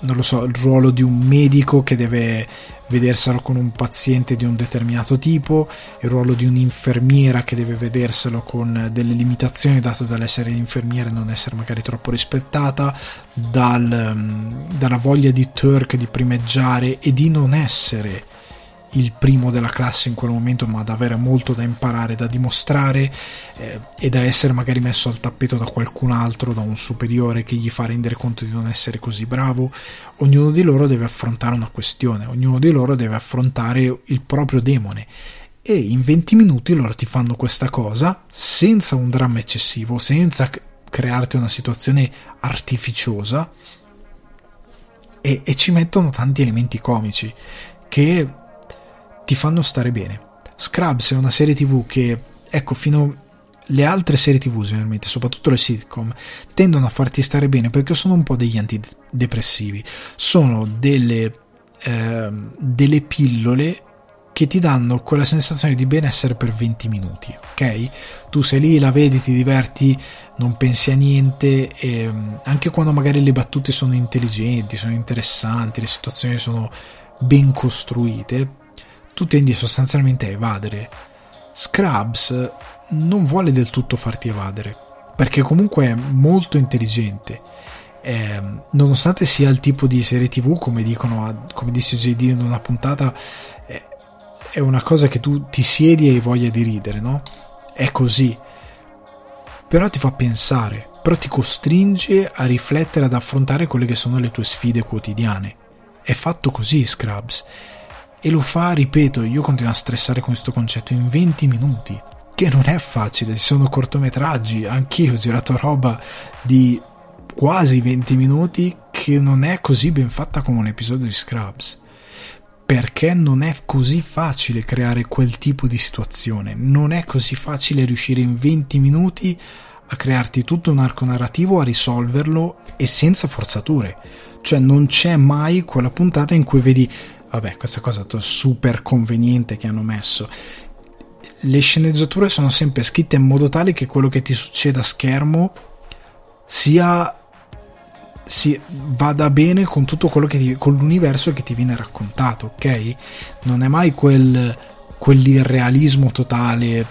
non lo so, il ruolo di un medico che deve vederselo con un paziente di un determinato tipo, il ruolo di un'infermiera che deve vederselo con delle limitazioni date dall'essere infermiera e non essere magari troppo rispettata, dal, dalla voglia di Turk di primeggiare e di non essere il primo della classe in quel momento, ma da avere molto da imparare, da dimostrare eh, e da essere magari messo al tappeto da qualcun altro, da un superiore che gli fa rendere conto di non essere così bravo. Ognuno di loro deve affrontare una questione, ognuno di loro deve affrontare il proprio demone. E in 20 minuti loro ti fanno questa cosa senza un dramma eccessivo, senza crearti una situazione artificiosa e, e ci mettono tanti elementi comici che ti fanno stare bene. Scrubs è una serie tv che, ecco, fino le altre serie tv, generalmente, soprattutto le sitcom, tendono a farti stare bene perché sono un po' degli antidepressivi. Sono delle, eh, delle pillole che ti danno quella sensazione di benessere per 20 minuti, ok? Tu sei lì, la vedi, ti diverti, non pensi a niente, e anche quando magari le battute sono intelligenti, sono interessanti, le situazioni sono ben costruite, tu tendi sostanzialmente a evadere. Scrubs non vuole del tutto farti evadere, perché comunque è molto intelligente. Eh, nonostante sia il tipo di serie tv, come dicono, come disse JD in una puntata, eh, è una cosa che tu ti siedi e hai voglia di ridere, no? È così. Però ti fa pensare, però ti costringe a riflettere, ad affrontare quelle che sono le tue sfide quotidiane. È fatto così Scrubs e lo fa, ripeto, io continuo a stressare con questo concetto in 20 minuti, che non è facile, ci sono cortometraggi, anch'io ho girato roba di quasi 20 minuti che non è così ben fatta come un episodio di Scrubs. Perché non è così facile creare quel tipo di situazione, non è così facile riuscire in 20 minuti a crearti tutto un arco narrativo, a risolverlo e senza forzature. Cioè non c'è mai quella puntata in cui vedi vabbè, questa cosa super conveniente che hanno messo. Le sceneggiature sono sempre scritte in modo tale che quello che ti succeda a schermo sia si vada bene con tutto quello che ti, con l'universo che ti viene raccontato, ok? Non è mai quel quell'irrealismo totale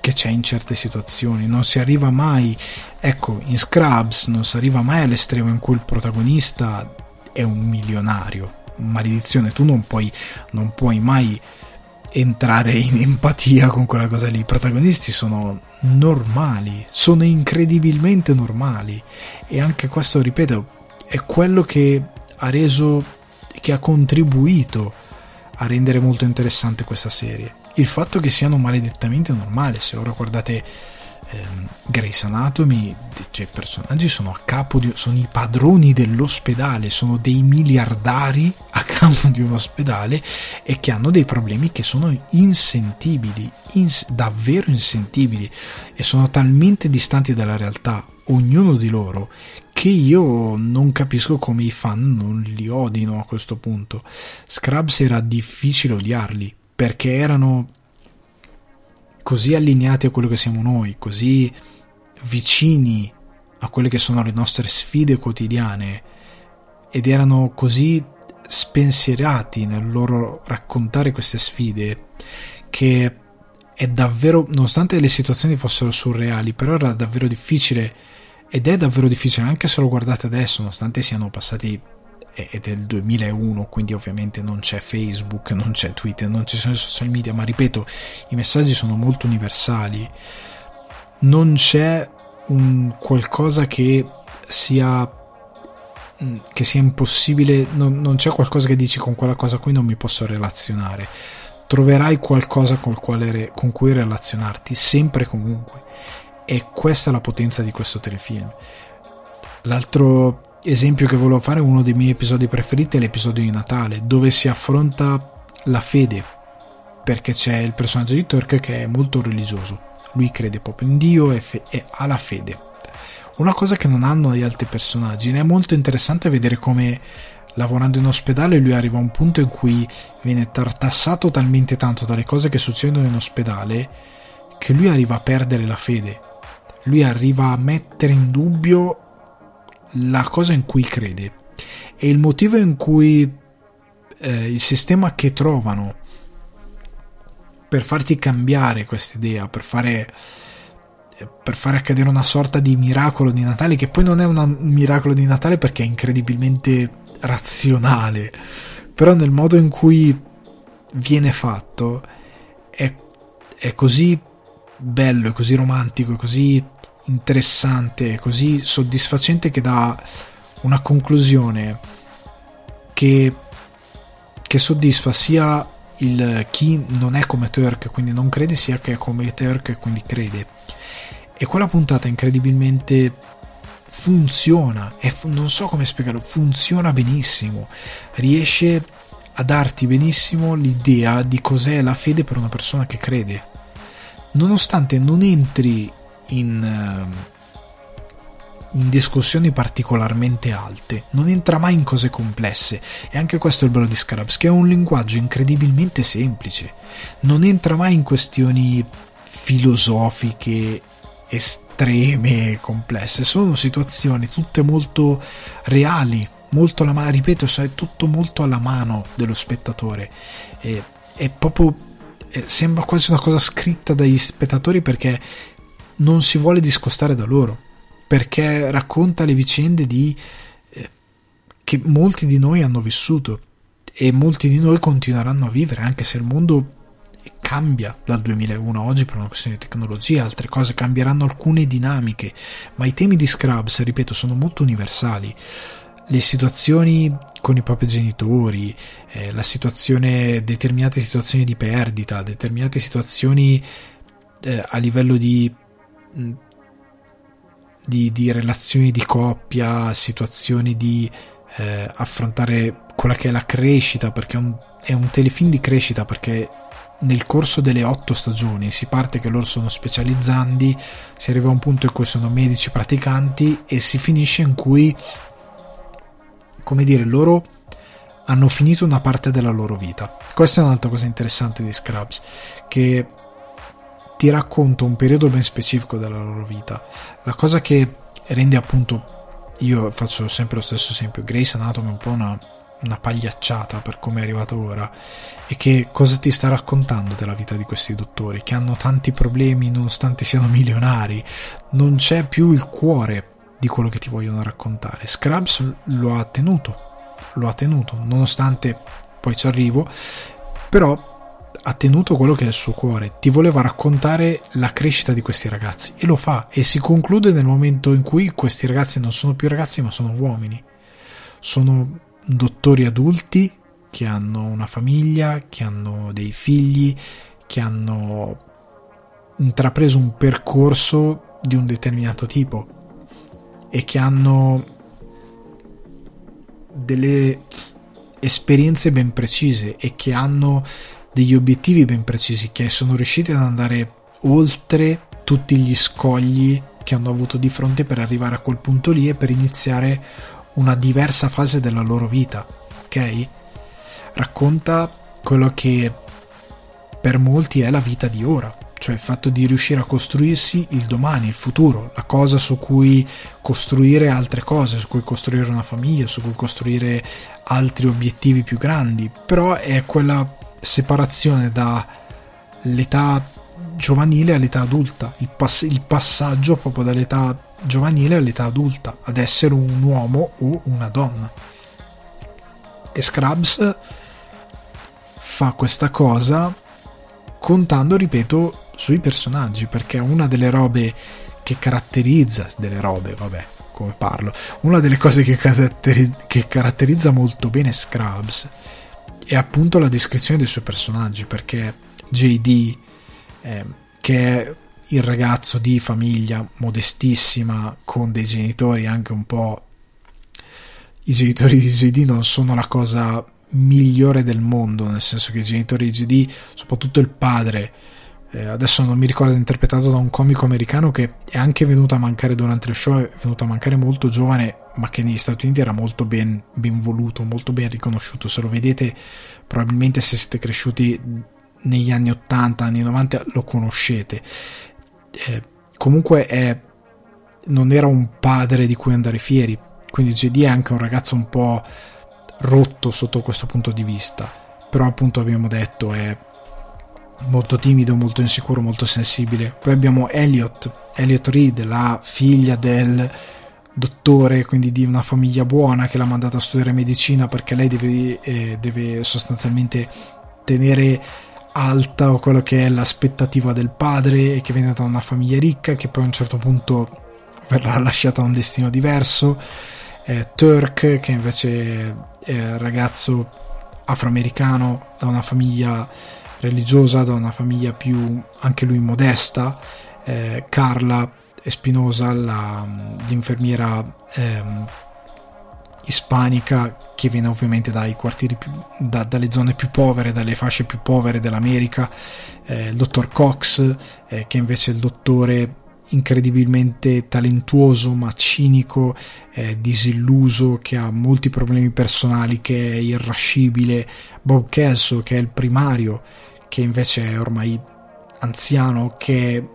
che c'è in certe situazioni, non si arriva mai, ecco, in Scrubs non si arriva mai all'estremo in cui il protagonista è un milionario, maledizione, tu non puoi, non puoi mai entrare in empatia con quella cosa lì. I protagonisti sono normali, sono incredibilmente normali. E anche questo, ripeto, è quello che ha reso, che ha contribuito a rendere molto interessante questa serie. Il fatto che siano maledettamente normali, se ora guardate ehm, Grace Anatomy, cioè, i personaggi sono a capo di, sono i padroni dell'ospedale, sono dei miliardari a capo di un ospedale e che hanno dei problemi che sono insentibili, ins- davvero insentibili e sono talmente distanti dalla realtà, ognuno di loro, che io non capisco come i fan non li odino a questo punto. Scrubs era difficile odiarli perché erano così allineati a quello che siamo noi, così vicini a quelle che sono le nostre sfide quotidiane. Ed erano così spensierati nel loro raccontare queste sfide che è davvero, nonostante le situazioni fossero surreali, però era davvero difficile ed è davvero difficile anche se lo guardate adesso, nonostante siano passati è del 2001, quindi ovviamente non c'è Facebook, non c'è Twitter, non ci sono i social media, ma ripeto, i messaggi sono molto universali. Non c'è un qualcosa che sia mm, che sia impossibile, non, non c'è qualcosa che dici con quella cosa qui non mi posso relazionare. Troverai qualcosa con, quale, con cui relazionarti, sempre e comunque. E questa è la potenza di questo telefilm. L'altro esempio che volevo fare, uno dei miei episodi preferiti, è l'episodio di Natale, dove si affronta la fede, perché c'è il personaggio di Turk che è molto religioso. Lui crede proprio in Dio e, fe- e ha la fede. Una cosa che non hanno gli altri personaggi, ed è molto interessante vedere come lavorando in ospedale lui arriva a un punto in cui viene tartassato talmente tanto dalle cose che succedono in ospedale che lui arriva a perdere la fede. Lui arriva a mettere in dubbio la cosa in cui crede e il motivo in cui eh, il sistema che trovano per farti cambiare quest'idea, per fare, per fare accadere una sorta di miracolo di Natale, che poi non è un miracolo di Natale perché è incredibilmente razionale, però nel modo in cui viene fatto è, è così bello, è così romantico, è così interessante, così soddisfacente che dà una conclusione che, che soddisfa sia il chi non è come Turk, quindi non crede, sia che è come Turk e quindi crede. E quella puntata incredibilmente funziona, e non so come spiegarlo, funziona benissimo, riesce a darti benissimo l'idea di cos'è la fede per una persona che crede. Nonostante non entri in, ehm, in discussioni particolarmente alte, non entra mai in cose complesse. E anche questo è il bello di Scrubs, che è un linguaggio incredibilmente semplice, non entra mai in questioni filosofiche estreme complesse, sono situazioni tutte molto reali, molto alla mano, ripeto, è tutto molto alla mano dello spettatore, e, è proprio sembra quasi una cosa scritta dagli spettatori perché non si vuole discostare da loro, perché racconta le vicende di, eh, che molti di noi hanno vissuto e molti di noi continueranno a vivere, anche se il mondo cambia dal 2001 a oggi per una questione di tecnologia, altre cose cambieranno alcune dinamiche, ma i temi di Scrubs, ripeto, sono molto universali. Le situazioni con i propri genitori, eh, situazione, determinate situazioni di perdita, determinate situazioni eh, a livello di di, di relazioni di coppia, situazioni di eh, affrontare quella che è la crescita, perché è un, è un telefilm di crescita, perché nel corso delle otto stagioni si parte che loro sono specializzandi, si arriva a un punto in cui sono medici praticanti e si finisce in cui, come dire, loro hanno finito una parte della loro vita. Questa è un'altra cosa interessante di Scrubs, che ti racconta un periodo ben specifico della loro vita. La cosa che rende appunto, io faccio sempre lo stesso esempio, Grace Anatomy è un po' una, una pagliacciata per come è arrivato ora e che cosa ti sta raccontando della vita di questi dottori che hanno tanti problemi nonostante siano milionari non c'è più il cuore di quello che ti vogliono raccontare Scrubs lo ha tenuto lo ha tenuto nonostante poi ci arrivo però ha tenuto quello che è il suo cuore, ti voleva raccontare la crescita di questi ragazzi e lo fa e si conclude nel momento in cui questi ragazzi non sono più ragazzi ma sono uomini, sono dottori adulti che hanno una famiglia, che hanno dei figli, che hanno intrapreso un percorso di un determinato tipo e che hanno delle esperienze ben precise e che hanno degli obiettivi ben precisi che sono riusciti ad andare oltre tutti gli scogli che hanno avuto di fronte per arrivare a quel punto lì e per iniziare una diversa fase della loro vita, ok? Racconta quello che per molti è la vita di ora, cioè il fatto di riuscire a costruirsi il domani, il futuro, la cosa su cui costruire altre cose, su cui costruire una famiglia, su cui costruire altri obiettivi più grandi, però è quella separazione dall'età giovanile all'età adulta, il, pass- il passaggio proprio dall'età giovanile all'età adulta, ad essere un uomo o una donna. E Scrubs fa questa cosa contando, ripeto, sui personaggi, perché una delle robe che caratterizza, delle robe, vabbè, come parlo, una delle cose che, caratteri- che caratterizza molto bene Scrubs è appunto la descrizione dei suoi personaggi, perché JD, eh, che è il ragazzo di famiglia modestissima, con dei genitori anche un po'... I genitori di JD non sono la cosa migliore del mondo, nel senso che i genitori di JD, soprattutto il padre, eh, adesso non mi ricordo, interpretato da un comico americano che è anche venuto a mancare durante il show, è venuto a mancare molto giovane, ma che negli Stati Uniti era molto ben, ben voluto, molto ben riconosciuto. Se lo vedete, probabilmente se siete cresciuti negli anni 80, anni 90, lo conoscete. Eh, comunque è, non era un padre di cui andare fieri, quindi JD è anche un ragazzo un po' rotto sotto questo punto di vista, però appunto abbiamo detto è molto timido, molto insicuro, molto sensibile. Poi abbiamo Elliot, Elliot Reed, la figlia del dottore, quindi di una famiglia buona che l'ha mandata a studiare medicina perché lei deve, eh, deve sostanzialmente tenere alta quello che è l'aspettativa del padre e che viene da una famiglia ricca che poi a un certo punto verrà lasciata a un destino diverso. Eh, Turk che invece è ragazzo afroamericano da una famiglia religiosa, da una famiglia più anche lui modesta, eh, Carla Espinosa, la, l'infermiera eh, ispanica che viene ovviamente dai quartieri più, da, dalle zone più povere, dalle fasce più povere dell'America, eh, il dottor Cox, eh, che invece è il dottore incredibilmente talentuoso ma cinico, eh, disilluso, che ha molti problemi personali, che è irrascibile, Bob Kelso che è il primario, che invece è ormai anziano, che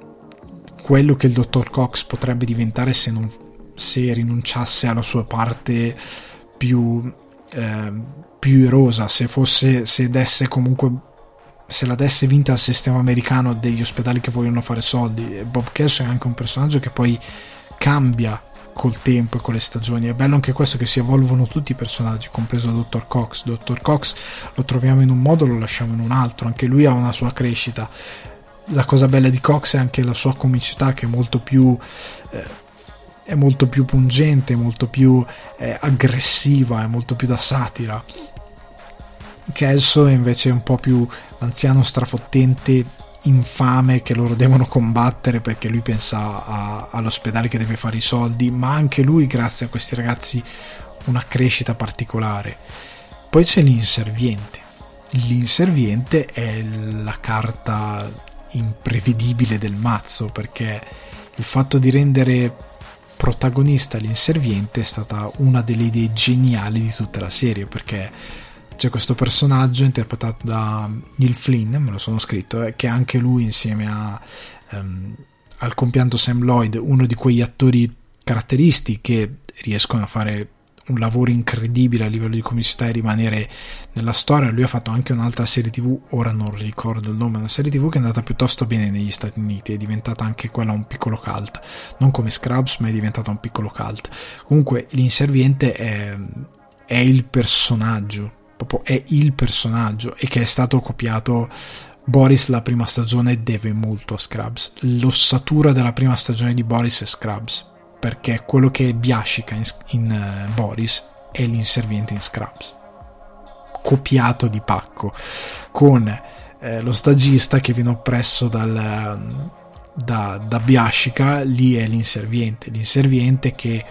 quello che il dottor Cox potrebbe diventare se, non, se rinunciasse alla sua parte più, eh, più erosa, se fosse, se desse comunque se la desse vinta al sistema americano degli ospedali che vogliono fare soldi. Bob Kelso è anche un personaggio che poi cambia col tempo e con le stagioni. È bello anche questo che si evolvono tutti i personaggi, compreso Dottor Cox. Dottor Cox lo troviamo in un modo, lo lasciamo in un altro, anche lui ha una sua crescita. La cosa bella di Cox è anche la sua comicità che è molto più eh, è molto più pungente, molto più eh, aggressiva, è molto più da satira. Kelso è invece un po' più l'anziano strafottente infame che loro devono combattere perché lui pensa a, all'ospedale che deve fare i soldi, ma anche lui, grazie a questi ragazzi, una crescita particolare. Poi c'è l'inserviente. L'inserviente è la carta imprevedibile del mazzo perché il fatto di rendere protagonista l'inserviente è stata una delle idee geniali di tutta la serie perché c'è questo personaggio interpretato da Neil Flynn, me lo sono scritto, eh, che anche lui insieme a, um, al compianto Sam Lloyd, uno di quegli attori caratteristici che riescono a fare un lavoro incredibile a livello di comicità e rimanere nella storia. Lui ha fatto anche un'altra serie TV, ora non ricordo il nome, una serie TV che è andata piuttosto bene negli Stati Uniti, è diventata anche quella un piccolo cult, non come Scrubs, ma è diventata un piccolo cult. Comunque l'inserviente è, è il personaggio proprio è il personaggio e che è stato copiato Boris la prima stagione deve molto a Scrubs. L'ossatura della prima stagione di Boris è Scrubs perché quello che biascica in, in uh, Boris è l'inserviente in Scrubs. Copiato di pacco con eh, lo stagista che viene oppresso dal, da, da Biascica lì è l'inserviente. L'inserviente che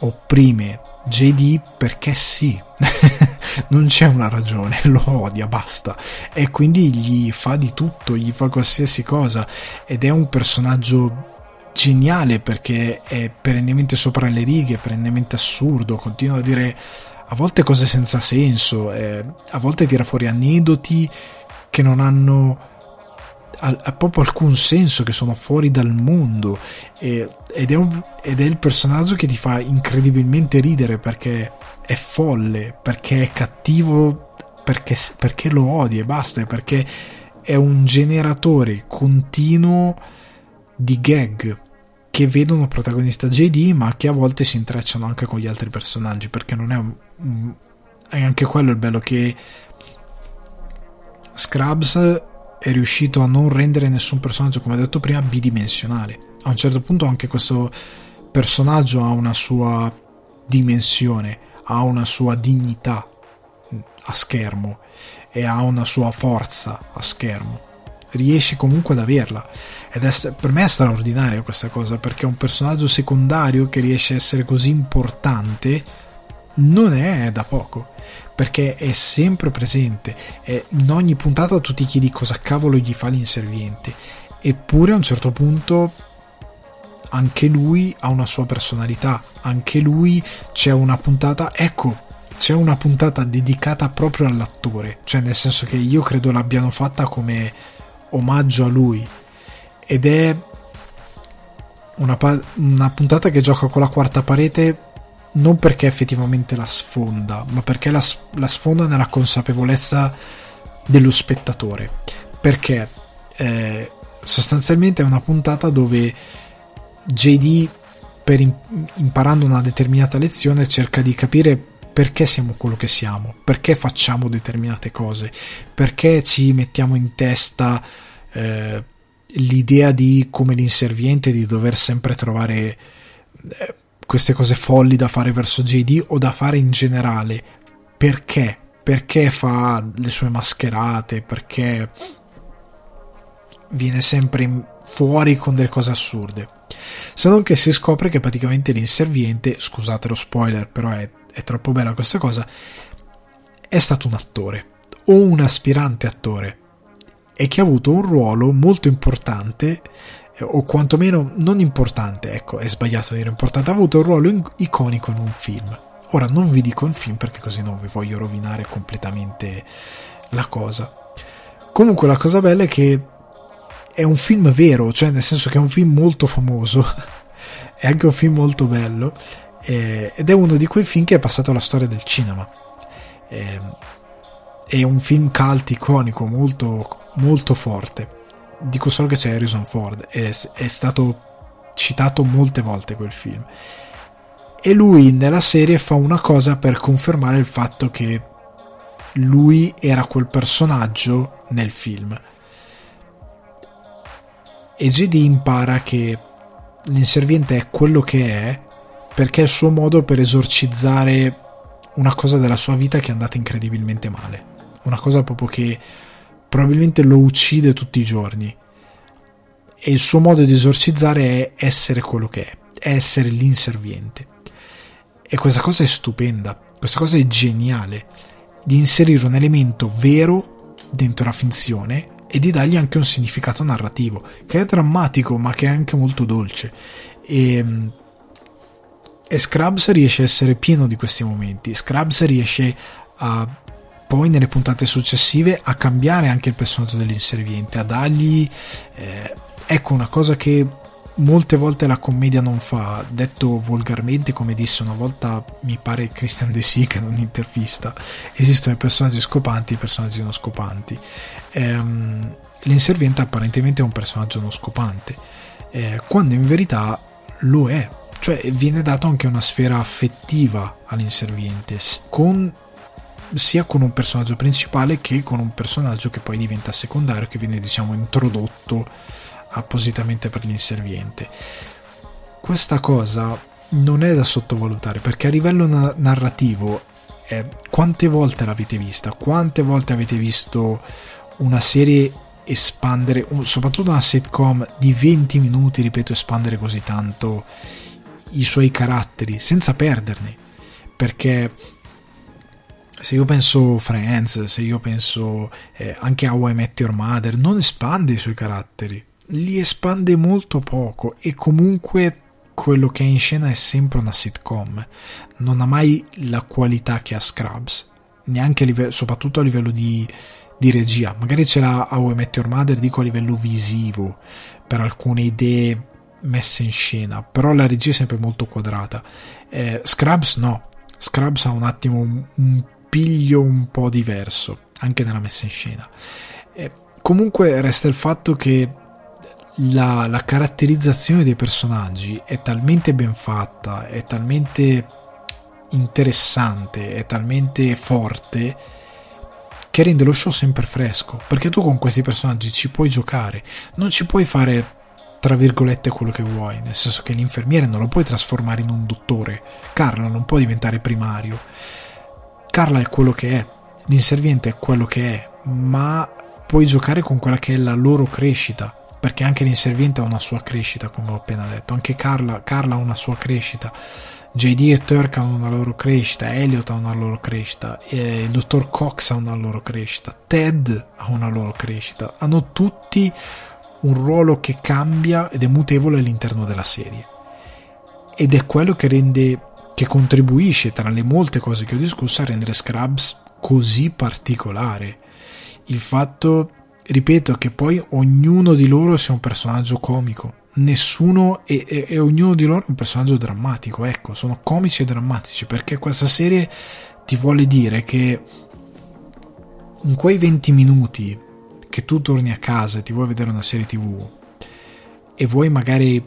opprime JD perché sì non c'è una ragione, lo odia, basta. E quindi gli fa di tutto, gli fa qualsiasi cosa. Ed è un personaggio geniale perché è perennemente sopra le righe, perennemente assurdo, continua a dire a volte cose senza senso, eh, a volte tira fuori aneddoti che non hanno ha, proprio alcun senso, che sono fuori dal mondo. E, ed, è un, ed è il personaggio che ti fa incredibilmente ridere perché è folle, perché è cattivo, perché, perché lo odi e basta, perché è un generatore continuo di gag che vedono protagonista JD ma che a volte si intrecciano anche con gli altri personaggi perché non è un, un è anche quello il bello che Scrubs è riuscito a non rendere nessun personaggio, come detto prima, bidimensionale. A un certo punto anche questo personaggio ha una sua dimensione, ha una sua dignità a schermo e ha una sua forza a schermo. Riesce comunque ad averla ed è, per me è straordinaria questa cosa perché un personaggio secondario che riesce a essere così importante non è da poco perché è sempre presente. in ogni puntata tu ti chiedi cosa cavolo gli fa l'inserviente. Eppure a un certo punto anche lui ha una sua personalità. Anche lui c'è una puntata. Ecco, c'è una puntata dedicata proprio all'attore. Cioè, nel senso che io credo l'abbiano fatta come omaggio a lui. Ed è una, una puntata che gioca con la quarta parete non perché effettivamente la sfonda, ma perché la, la sfonda nella consapevolezza dello spettatore. Perché eh, sostanzialmente è una puntata dove JD, per imparando una determinata lezione, cerca di capire perché siamo quello che siamo, perché facciamo determinate cose, perché ci mettiamo in testa eh, l'idea di come l'inserviente di dover sempre trovare eh, queste cose folli da fare verso JD o da fare in generale. Perché? Perché fa le sue mascherate? Perché viene sempre fuori con delle cose assurde. Se non che si scopre che praticamente l'inserviente, scusate lo spoiler, però è, è troppo bella questa cosa, è stato un attore o un aspirante attore e che ha avuto un ruolo molto importante o quantomeno non importante, ecco, è sbagliato dire importante, ha avuto un ruolo in- iconico in un film. Ora non vi dico il film perché così non vi voglio rovinare completamente la cosa. Comunque la cosa bella è che è un film vero, cioè nel senso che è un film molto famoso, è anche un film molto bello eh, ed è uno di quei film che è passato alla storia del cinema. Eh, è un film cult iconico molto, molto forte dico solo che c'è Harrison Ford, è, è stato citato molte volte quel film. E lui nella serie fa una cosa per confermare il fatto che lui era quel personaggio nel film. E JD impara che l'inserviente è quello che è perché è il suo modo per esorcizzare una cosa della sua vita che è andata incredibilmente male. Una cosa proprio che probabilmente lo uccide tutti i giorni. E il suo modo di esorcizzare è essere quello che è, è essere l'inserviente. E questa cosa è stupenda, questa cosa è geniale, di inserire un elemento vero dentro la finzione e di dargli anche un significato narrativo, che è drammatico ma che è anche molto dolce. E, e Scrubs riesce a essere pieno di questi momenti, Scrubs riesce a poi nelle puntate successive a cambiare anche il personaggio dell'inserviente, a dargli eh, ecco una cosa che molte volte la commedia non fa, detto volgarmente, come disse una volta, mi pare Christian De Sica in un'intervista, esistono i personaggi scopanti e i personaggi non scopanti. Ehm, l'inserviente apparentemente è un personaggio non scopante, eh, quando in verità lo è, cioè viene dato anche una sfera affettiva all'inserviente, con sia con un personaggio principale che con un personaggio che poi diventa secondario, che viene diciamo introdotto appositamente per l'inserviente. Questa cosa non è da sottovalutare perché a livello na- narrativo eh, quante volte l'avete vista? Quante volte avete visto una serie espandere, un, soprattutto una sitcom di 20 minuti, ripeto, espandere così tanto i suoi caratteri senza perderne? Perché se io penso Friends, se io penso eh, anche a How I Met Your Mother, non espande i suoi caratteri, li espande molto poco e comunque quello che è in scena è sempre una sitcom, non ha mai la qualità che ha Scrubs, neanche a livello, soprattutto a livello di, di regia. Magari c'era a Met Your Mother, dico a livello visivo, per alcune idee messe in scena, però la regia è sempre molto quadrata. Eh, Scrubs no, Scrubs ha un attimo un, un, piglio un po' diverso, anche nella messa in scena. Eh, comunque resta il fatto che la, la, caratterizzazione dei personaggi è talmente ben fatta, è talmente interessante, è talmente forte che rende lo show sempre fresco, perché tu con questi personaggi ci puoi giocare, non ci puoi fare tra virgolette quello che vuoi, nel senso che l'infermiere non lo puoi trasformare in un dottore, Carla non può diventare primario, Carla è quello che è, l'inserviente è quello che è, ma puoi giocare con quella che è la loro crescita, perché anche l'inserviente ha una sua crescita, come ho appena detto, anche Carla, Carla ha una sua crescita. JD e Turk hanno una loro crescita, Elliot ha una loro crescita, il dottor Cox ha una loro crescita, Ted ha una loro crescita, hanno tutti un ruolo che cambia ed è mutevole all'interno della serie. Ed è quello che rende, che contribuisce tra le molte cose che ho discusso a rendere Scrubs così particolare. Il fatto, ripeto, che poi ognuno di loro sia un personaggio comico. Nessuno e, e, e ognuno di loro è un personaggio drammatico. Ecco, sono comici e drammatici perché questa serie ti vuole dire che in quei 20 minuti che tu torni a casa e ti vuoi vedere una serie tv e vuoi magari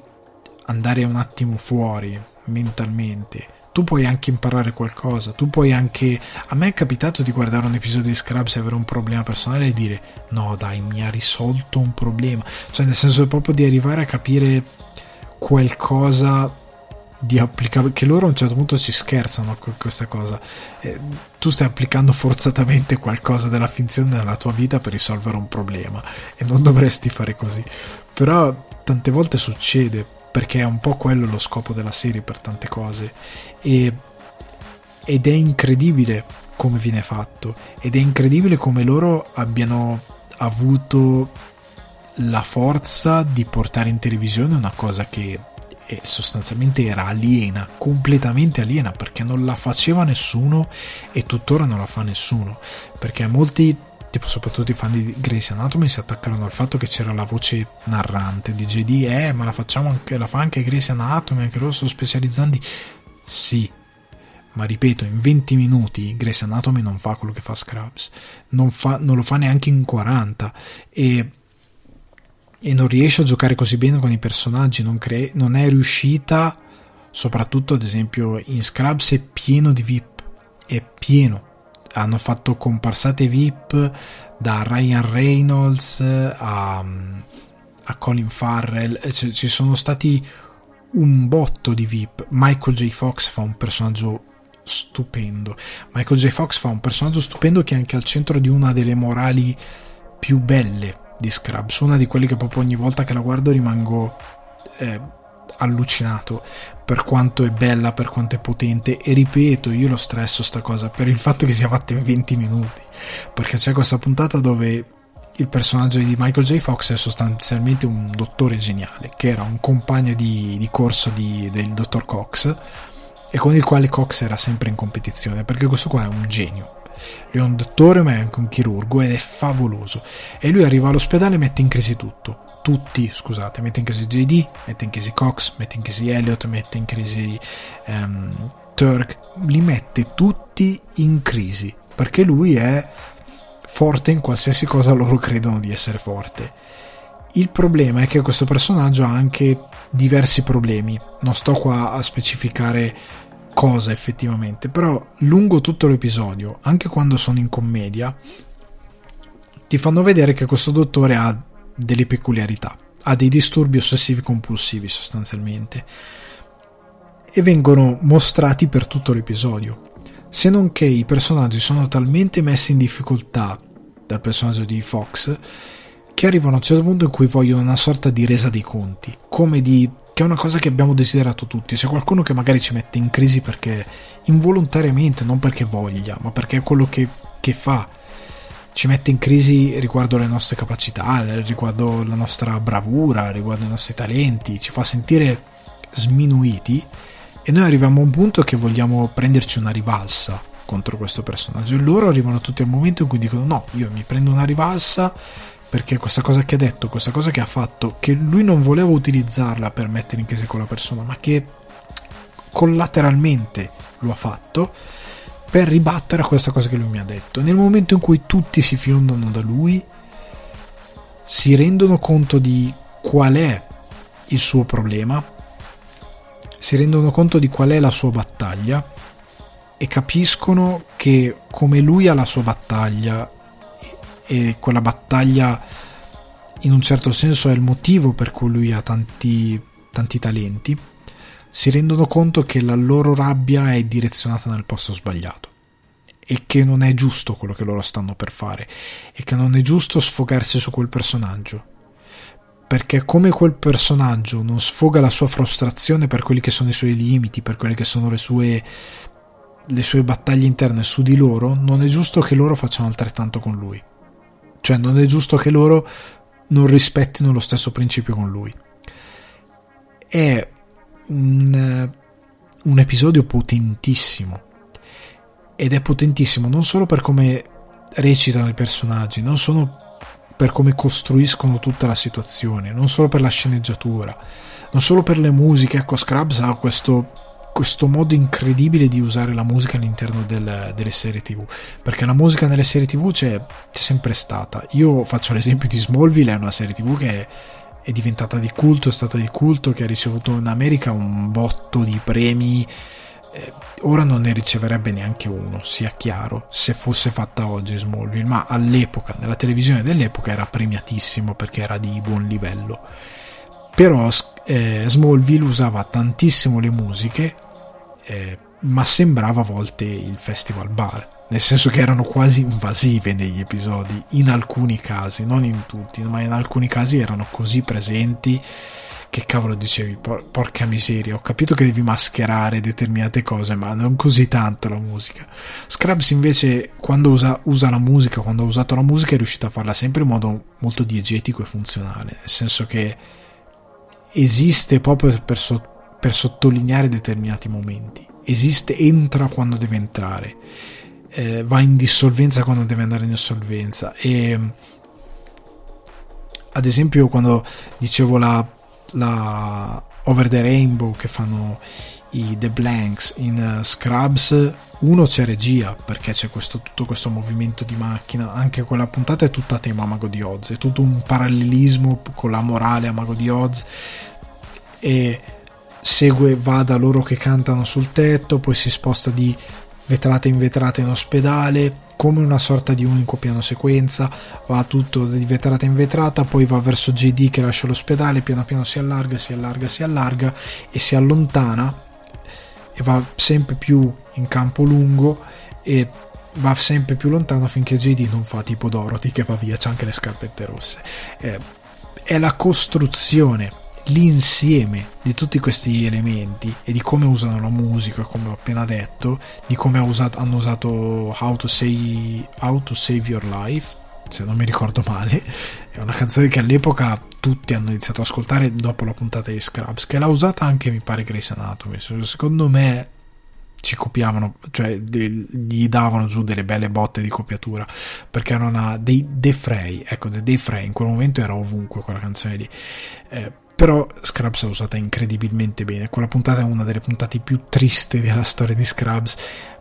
andare un attimo fuori mentalmente, tu puoi anche imparare qualcosa, tu puoi anche... A me è capitato di guardare un episodio di Scrubs e avere un problema personale e dire no dai, mi ha risolto un problema, cioè nel senso proprio di arrivare a capire qualcosa di applicare che loro a un certo punto ci scherzano con questa cosa. Eh, tu stai applicando forzatamente qualcosa della finzione nella tua vita per risolvere un problema e non dovresti fare così. Però tante volte succede perché è un po' quello lo scopo della serie per tante cose. E, ed è incredibile come viene fatto ed è incredibile come loro abbiano avuto la forza di portare in televisione una cosa che sostanzialmente era aliena, completamente aliena perché non la faceva nessuno e tuttora non la fa nessuno. Perché molti tipo soprattutto i fan di Grey's Anatomy si attaccano al fatto che c'era la voce narrante di JD eh ma la facciamo anche la fa anche Grey's Anatomy anche loro sono specializzanti sì ma ripeto in 20 minuti Grey's Anatomy non fa quello che fa Scrubs non, fa, non lo fa neanche in 40 e e non riesce a giocare così bene con i personaggi, non, cre- non è riuscita, soprattutto ad esempio in Scrubs è pieno di VIP, è pieno. Hanno fatto comparsate VIP da Ryan Reynolds a, a Colin Farrell, C- ci sono stati un botto di VIP. Michael J. Fox fa un personaggio stupendo. Michael J. Fox fa un personaggio stupendo che è anche al centro di una delle morali più belle di Scrubs, una di quelle che proprio ogni volta che la guardo rimango eh, allucinato per quanto è bella, per quanto è potente e ripeto, io lo stresso sta cosa per il fatto che sia fatta in 20 minuti, perché c'è questa puntata dove il personaggio di Michael J. Fox è sostanzialmente un dottore geniale, che era un compagno di, di corso di, del dottor Cox e con il quale Cox era sempre in competizione, perché questo qua è un genio lui è un dottore ma è anche un chirurgo ed è favoloso. E lui arriva all'ospedale e mette in crisi tutto. Tutti, scusate, mette in crisi JD, mette in crisi Cox, mette in crisi Elliot, mette in crisi um, Turk, li mette tutti in crisi perché lui è forte in qualsiasi cosa loro credono di essere forte. Il problema è che questo personaggio ha anche diversi problemi. Non sto qua a specificare cosa effettivamente, però lungo tutto l'episodio, anche quando sono in commedia, ti fanno vedere che questo dottore ha delle peculiarità, ha dei disturbi ossessivi compulsivi sostanzialmente e vengono mostrati per tutto l'episodio. Se non che i personaggi sono talmente messi in difficoltà dal personaggio di Fox che arrivano a un certo punto in cui vogliono una sorta di resa dei conti, come di che è una cosa che abbiamo desiderato tutti. Se qualcuno che magari ci mette in crisi perché involontariamente, non perché voglia, ma perché è quello che, che fa, ci mette in crisi riguardo le nostre capacità, riguardo la nostra bravura, riguardo i nostri talenti, ci fa sentire sminuiti. E noi arriviamo a un punto che vogliamo prenderci una rivalsa contro questo personaggio. E loro arrivano tutti al momento in cui dicono no, io mi prendo una rivalsa perché questa cosa che ha detto, questa cosa che ha fatto, che lui non voleva utilizzarla per mettere in crisi quella persona, ma che collateralmente lo ha fatto per ribattere a questa cosa che lui mi ha detto. Nel momento in cui tutti si fiondano da lui, si rendono conto di qual è il suo problema, si rendono conto di qual è la sua battaglia e capiscono che come lui ha la sua battaglia e quella battaglia in un certo senso è il motivo per cui lui ha tanti, tanti talenti, si rendono conto che la loro rabbia è direzionata nel posto sbagliato e che non è giusto quello che loro stanno per fare e che non è giusto sfogarsi su quel personaggio perché come quel personaggio non sfoga la sua frustrazione per quelli che sono i suoi limiti, per quelle che sono le sue, le sue battaglie interne su di loro, non è giusto che loro facciano altrettanto con lui. Cioè non è giusto che loro non rispettino lo stesso principio con lui. È un, un episodio potentissimo. Ed è potentissimo non solo per come recitano i personaggi, non solo per come costruiscono tutta la situazione, non solo per la sceneggiatura, non solo per le musiche. Ecco, Scrubs ha questo questo modo incredibile di usare la musica all'interno del, delle serie tv perché la musica nelle serie tv c'è, c'è, sempre stata io faccio l'esempio di Smallville è una serie tv che è diventata di culto è stata di culto che ha ricevuto in America un botto di premi. Eh, ora non ne riceverebbe neanche uno sia chiaro se fosse fatta oggi Smallville ma all'epoca nella televisione dell'epoca era premiatissimo perché era di buon livello. Però eh, Smallville usava tantissimo le musiche, eh, ma sembrava a volte il festival bar, nel senso che erano quasi invasive negli episodi, in alcuni casi, non in tutti, ma in alcuni casi erano così presenti che cavolo dicevi, por- porca miseria, ho capito che devi mascherare determinate cose, ma non così tanto la musica. Scrubs invece, quando usa, usa la musica, quando ha usato la musica, è riuscito a farla sempre in modo molto diegetico e funzionale, nel senso che esiste proprio per, so, per sottolineare determinati momenti. Esiste, entra quando deve entrare, eh, va in dissolvenza quando deve andare in assolvenza. E ad esempio, quando dicevo la, la Over the Rainbow che fanno i The Blanks in uh, Scrubs, uno c'è regia perché c'è questo, tutto questo movimento di macchina, anche quella puntata è tutta tema Mago di Oz, è tutto un parallelismo con la morale a Mago di Oz e segue, va da loro che cantano sul tetto, poi si sposta di vetrata in vetrata in ospedale, come una sorta di unico piano sequenza, va tutto di vetrata in vetrata, poi va verso JD che lascia l'ospedale, piano piano si allarga, si allarga, si allarga e si allontana e va sempre più in campo lungo e va sempre più lontano finché JD non fa tipo Dorothy che va via, c'ha anche le scarpette rosse. Eh, è la costruzione l'insieme di tutti questi elementi e di come usano la musica, come ho appena detto, di come hanno usato How to, Say, How to Save Your Life, se non mi ricordo male, è una canzone che all'epoca tutti hanno iniziato ad ascoltare dopo la puntata di Scrubs, che l'ha usata anche mi pare Grace Anatomy, secondo me ci copiavano, cioè gli davano giù delle belle botte di copiatura perché era una dei Defray, ecco, dei Frey in quel momento era ovunque quella canzone lì. Eh, però Scrubs è usata incredibilmente bene. Quella puntata è una delle puntate più tristi della storia di Scrubs,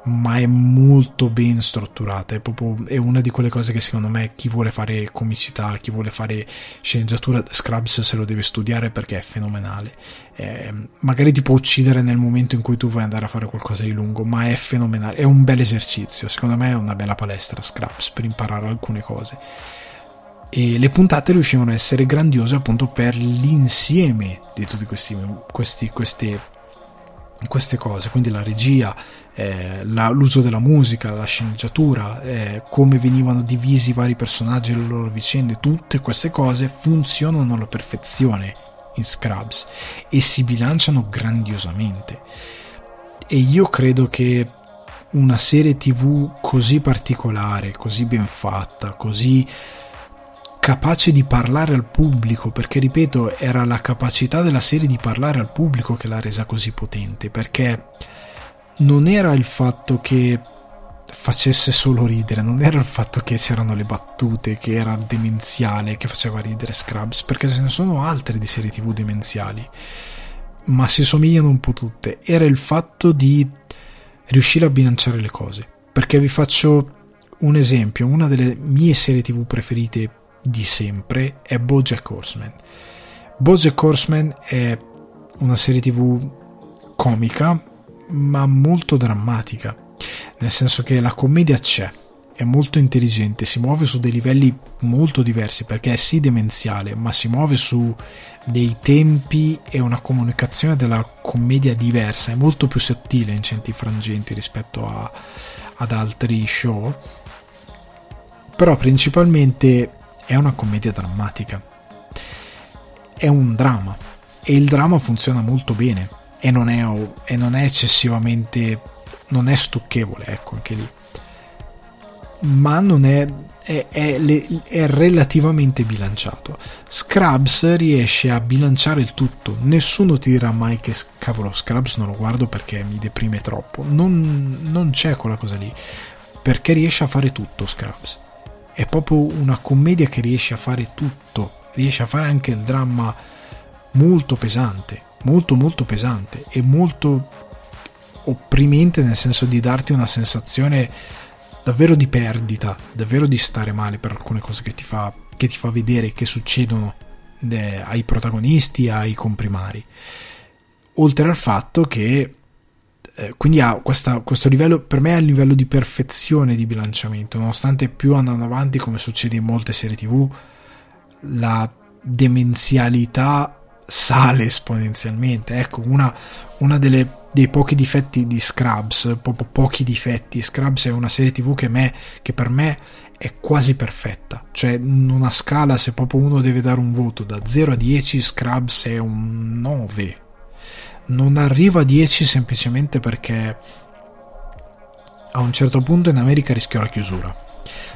ma è molto ben strutturata. È, proprio, è una di quelle cose che secondo me chi vuole fare comicità, chi vuole fare sceneggiatura, Scrubs se lo deve studiare perché è fenomenale. Eh, magari ti può uccidere nel momento in cui tu vuoi andare a fare qualcosa di lungo, ma è fenomenale. È un bel esercizio. Secondo me è una bella palestra Scrubs per imparare alcune cose e le puntate riuscivano a essere grandiose appunto per l'insieme di tutte queste, queste cose, quindi la regia, eh, la, l'uso della musica, la sceneggiatura, eh, come venivano divisi i vari personaggi e le loro vicende, tutte queste cose funzionano alla perfezione in Scrubs e si bilanciano grandiosamente. E io credo che una serie tv così particolare, così ben fatta, così capace di parlare al pubblico, perché ripeto, era la capacità della serie di parlare al pubblico che l'ha resa così potente, perché non era il fatto che facesse solo ridere, non era il fatto che c'erano le battute, che era demenziale, che faceva ridere Scrubs, perché ce ne sono altre di serie tv demenziali, ma si somigliano un po' tutte. Era il fatto di riuscire a bilanciare le cose. Perché vi faccio un esempio, una delle mie serie tv preferite di sempre è Bojack Horseman. Bojack Horseman è una serie tv comica, ma molto drammatica nel senso che la commedia c'è, è molto intelligente, si muove su dei livelli molto diversi perché è sì demenziale, ma si muove su dei tempi e una comunicazione della commedia diversa, è molto più sottile in certi frangenti rispetto a, ad altri show, però principalmente è una commedia drammatica, è un dramma e il dramma funziona molto bene e non è, e non è eccessivamente non è stucchevole, ecco anche lì. Ma non è, è, è, è, relativamente bilanciato. Scrubs riesce a bilanciare il tutto. Nessuno ti dirà mai che cavolo, Scrubs non lo guardo perché mi deprime troppo. Non, non c'è quella cosa lì. Perché riesce a fare tutto Scrubs. È proprio una commedia che riesce a fare tutto. Riesce a fare anche il dramma molto pesante. Molto molto pesante. E molto opprimente nel senso di darti una sensazione davvero di perdita, davvero di stare male per alcune cose che ti fa, che ti fa vedere che succedono eh, ai protagonisti, ai comprimari. Oltre al fatto che eh, quindi ha questa, questo livello, per me è il livello di perfezione di bilanciamento, nonostante più andando avanti, come succede in molte serie tv, la demenzialità sale esponenzialmente. Ecco, una, una delle dei pochi difetti di Scrubs, proprio pochi difetti. Scrubs è una serie TV che, me, che per me è quasi perfetta, cioè in una scala se proprio uno deve dare un voto da 0 a 10 Scrubs è un 9. Non arriva a 10 semplicemente perché a un certo punto in America rischiò la chiusura.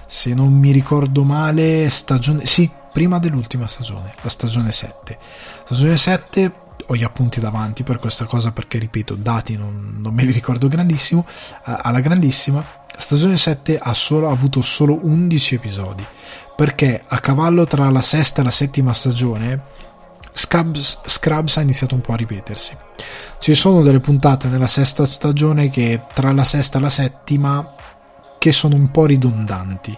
Se non mi ricordo male, stagione sì, prima dell'ultima stagione, la stagione 7. Stagione 7 ho gli appunti davanti per questa cosa perché ripeto dati non, non me li ricordo grandissimo alla grandissima stagione 7 ha, solo, ha avuto solo 11 episodi perché a cavallo tra la sesta e la settima stagione Scrubs, Scrubs ha iniziato un po' a ripetersi ci sono delle puntate nella sesta stagione che tra la sesta e la settima che sono un po' ridondanti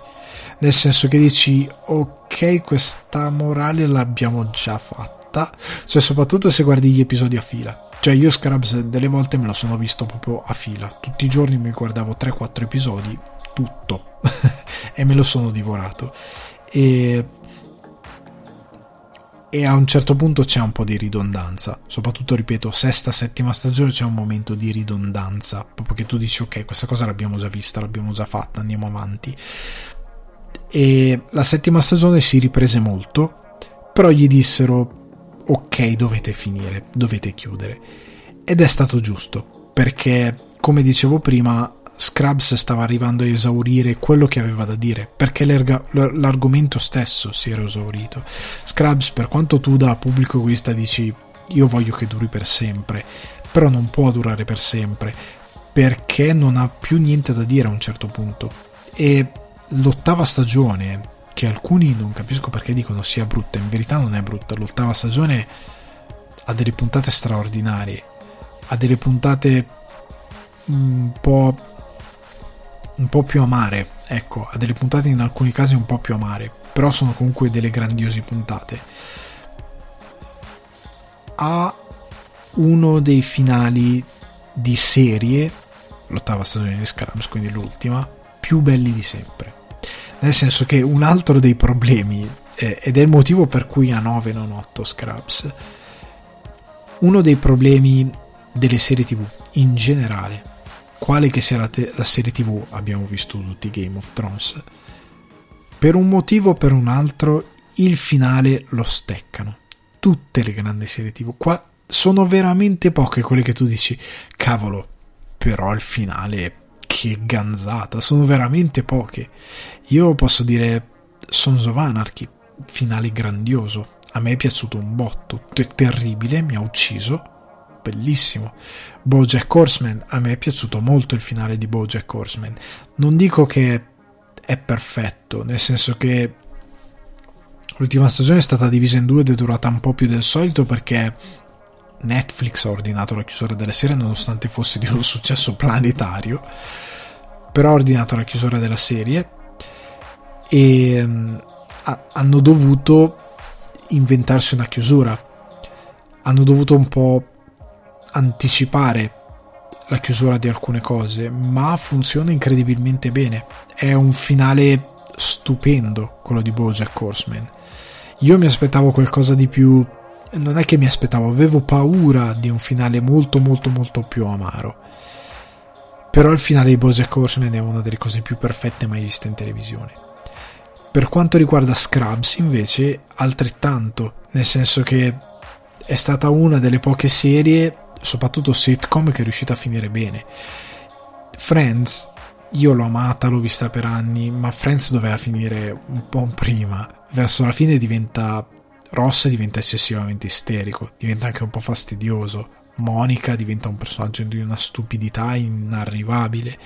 nel senso che dici ok questa morale l'abbiamo già fatta cioè soprattutto se guardi gli episodi a fila. Cioè io Scrubs delle volte me lo sono visto proprio a fila, tutti i giorni mi guardavo 3-4 episodi, tutto, e me lo sono divorato. E e a un certo punto c'è un po' di ridondanza, soprattutto ripeto, sesta, settima stagione c'è un momento di ridondanza, proprio che tu dici ok, questa cosa l'abbiamo già vista, l'abbiamo già fatta, andiamo avanti. E la settima stagione si riprese molto, però gli dissero ok, dovete finire, dovete chiudere. Ed è stato giusto, perché, come dicevo prima, Scrubs stava arrivando a esaurire quello che aveva da dire, perché l'argomento stesso si era esaurito. Scrubs, per quanto tu da pubblico egoista dici io voglio che duri per sempre, però non può durare per sempre, perché non ha più niente da dire a un certo punto. E l'ottava stagione, che alcuni non capisco perché dicono sia brutta, in verità non è brutta, l'ottava stagione ha delle puntate straordinarie, ha delle puntate un po', un po' più amare, ecco, ha delle puntate in alcuni casi un po' più amare, però sono comunque delle grandiose puntate. Ha uno dei finali di serie, l'ottava stagione di Scrubs, quindi l'ultima, più belli di sempre nel senso che un altro dei problemi, eh, ed è il motivo per cui a 9 non 8 Scrubs, uno dei problemi delle serie tv in generale, quale che sia la, te- la serie tv, abbiamo visto tutti Game of Thrones, per un motivo o per un altro il finale lo steccano. Tutte le grandi serie tv, qua sono veramente poche quelle che tu dici, cavolo, però il finale che ganzata, sono veramente poche. Io posso dire Sons of Anarchy, finale grandioso. A me è piaciuto un botto, è terribile, mi ha ucciso, bellissimo. Bojack Horseman, a me è piaciuto molto il finale di Bojack Horseman. Non dico che è perfetto, nel senso che l'ultima stagione è stata divisa in due ed è durata un po' più del solito perché Netflix ha ordinato la chiusura della serie nonostante fosse di un successo planetario, però ha ordinato la chiusura della serie e um, hanno dovuto inventarsi una chiusura. Hanno dovuto un po' anticipare la chiusura di alcune cose, ma funziona incredibilmente bene. È un finale stupendo quello di Bojack Horseman. Io mi aspettavo qualcosa di più non è che mi aspettavo, avevo paura di un finale molto molto molto più amaro. Però il finale di Bojack Horseman è una delle cose più perfette mai viste in televisione. Per quanto riguarda Scrubs, invece, altrettanto, nel senso che è stata una delle poche serie, soprattutto sitcom, che è riuscita a finire bene. Friends, io l'ho amata, l'ho vista per anni, ma Friends doveva finire un po' prima. Verso la fine diventa Ross diventa eccessivamente isterico, diventa anche un po' fastidioso. Monica diventa un personaggio di una stupidità inarrivabile.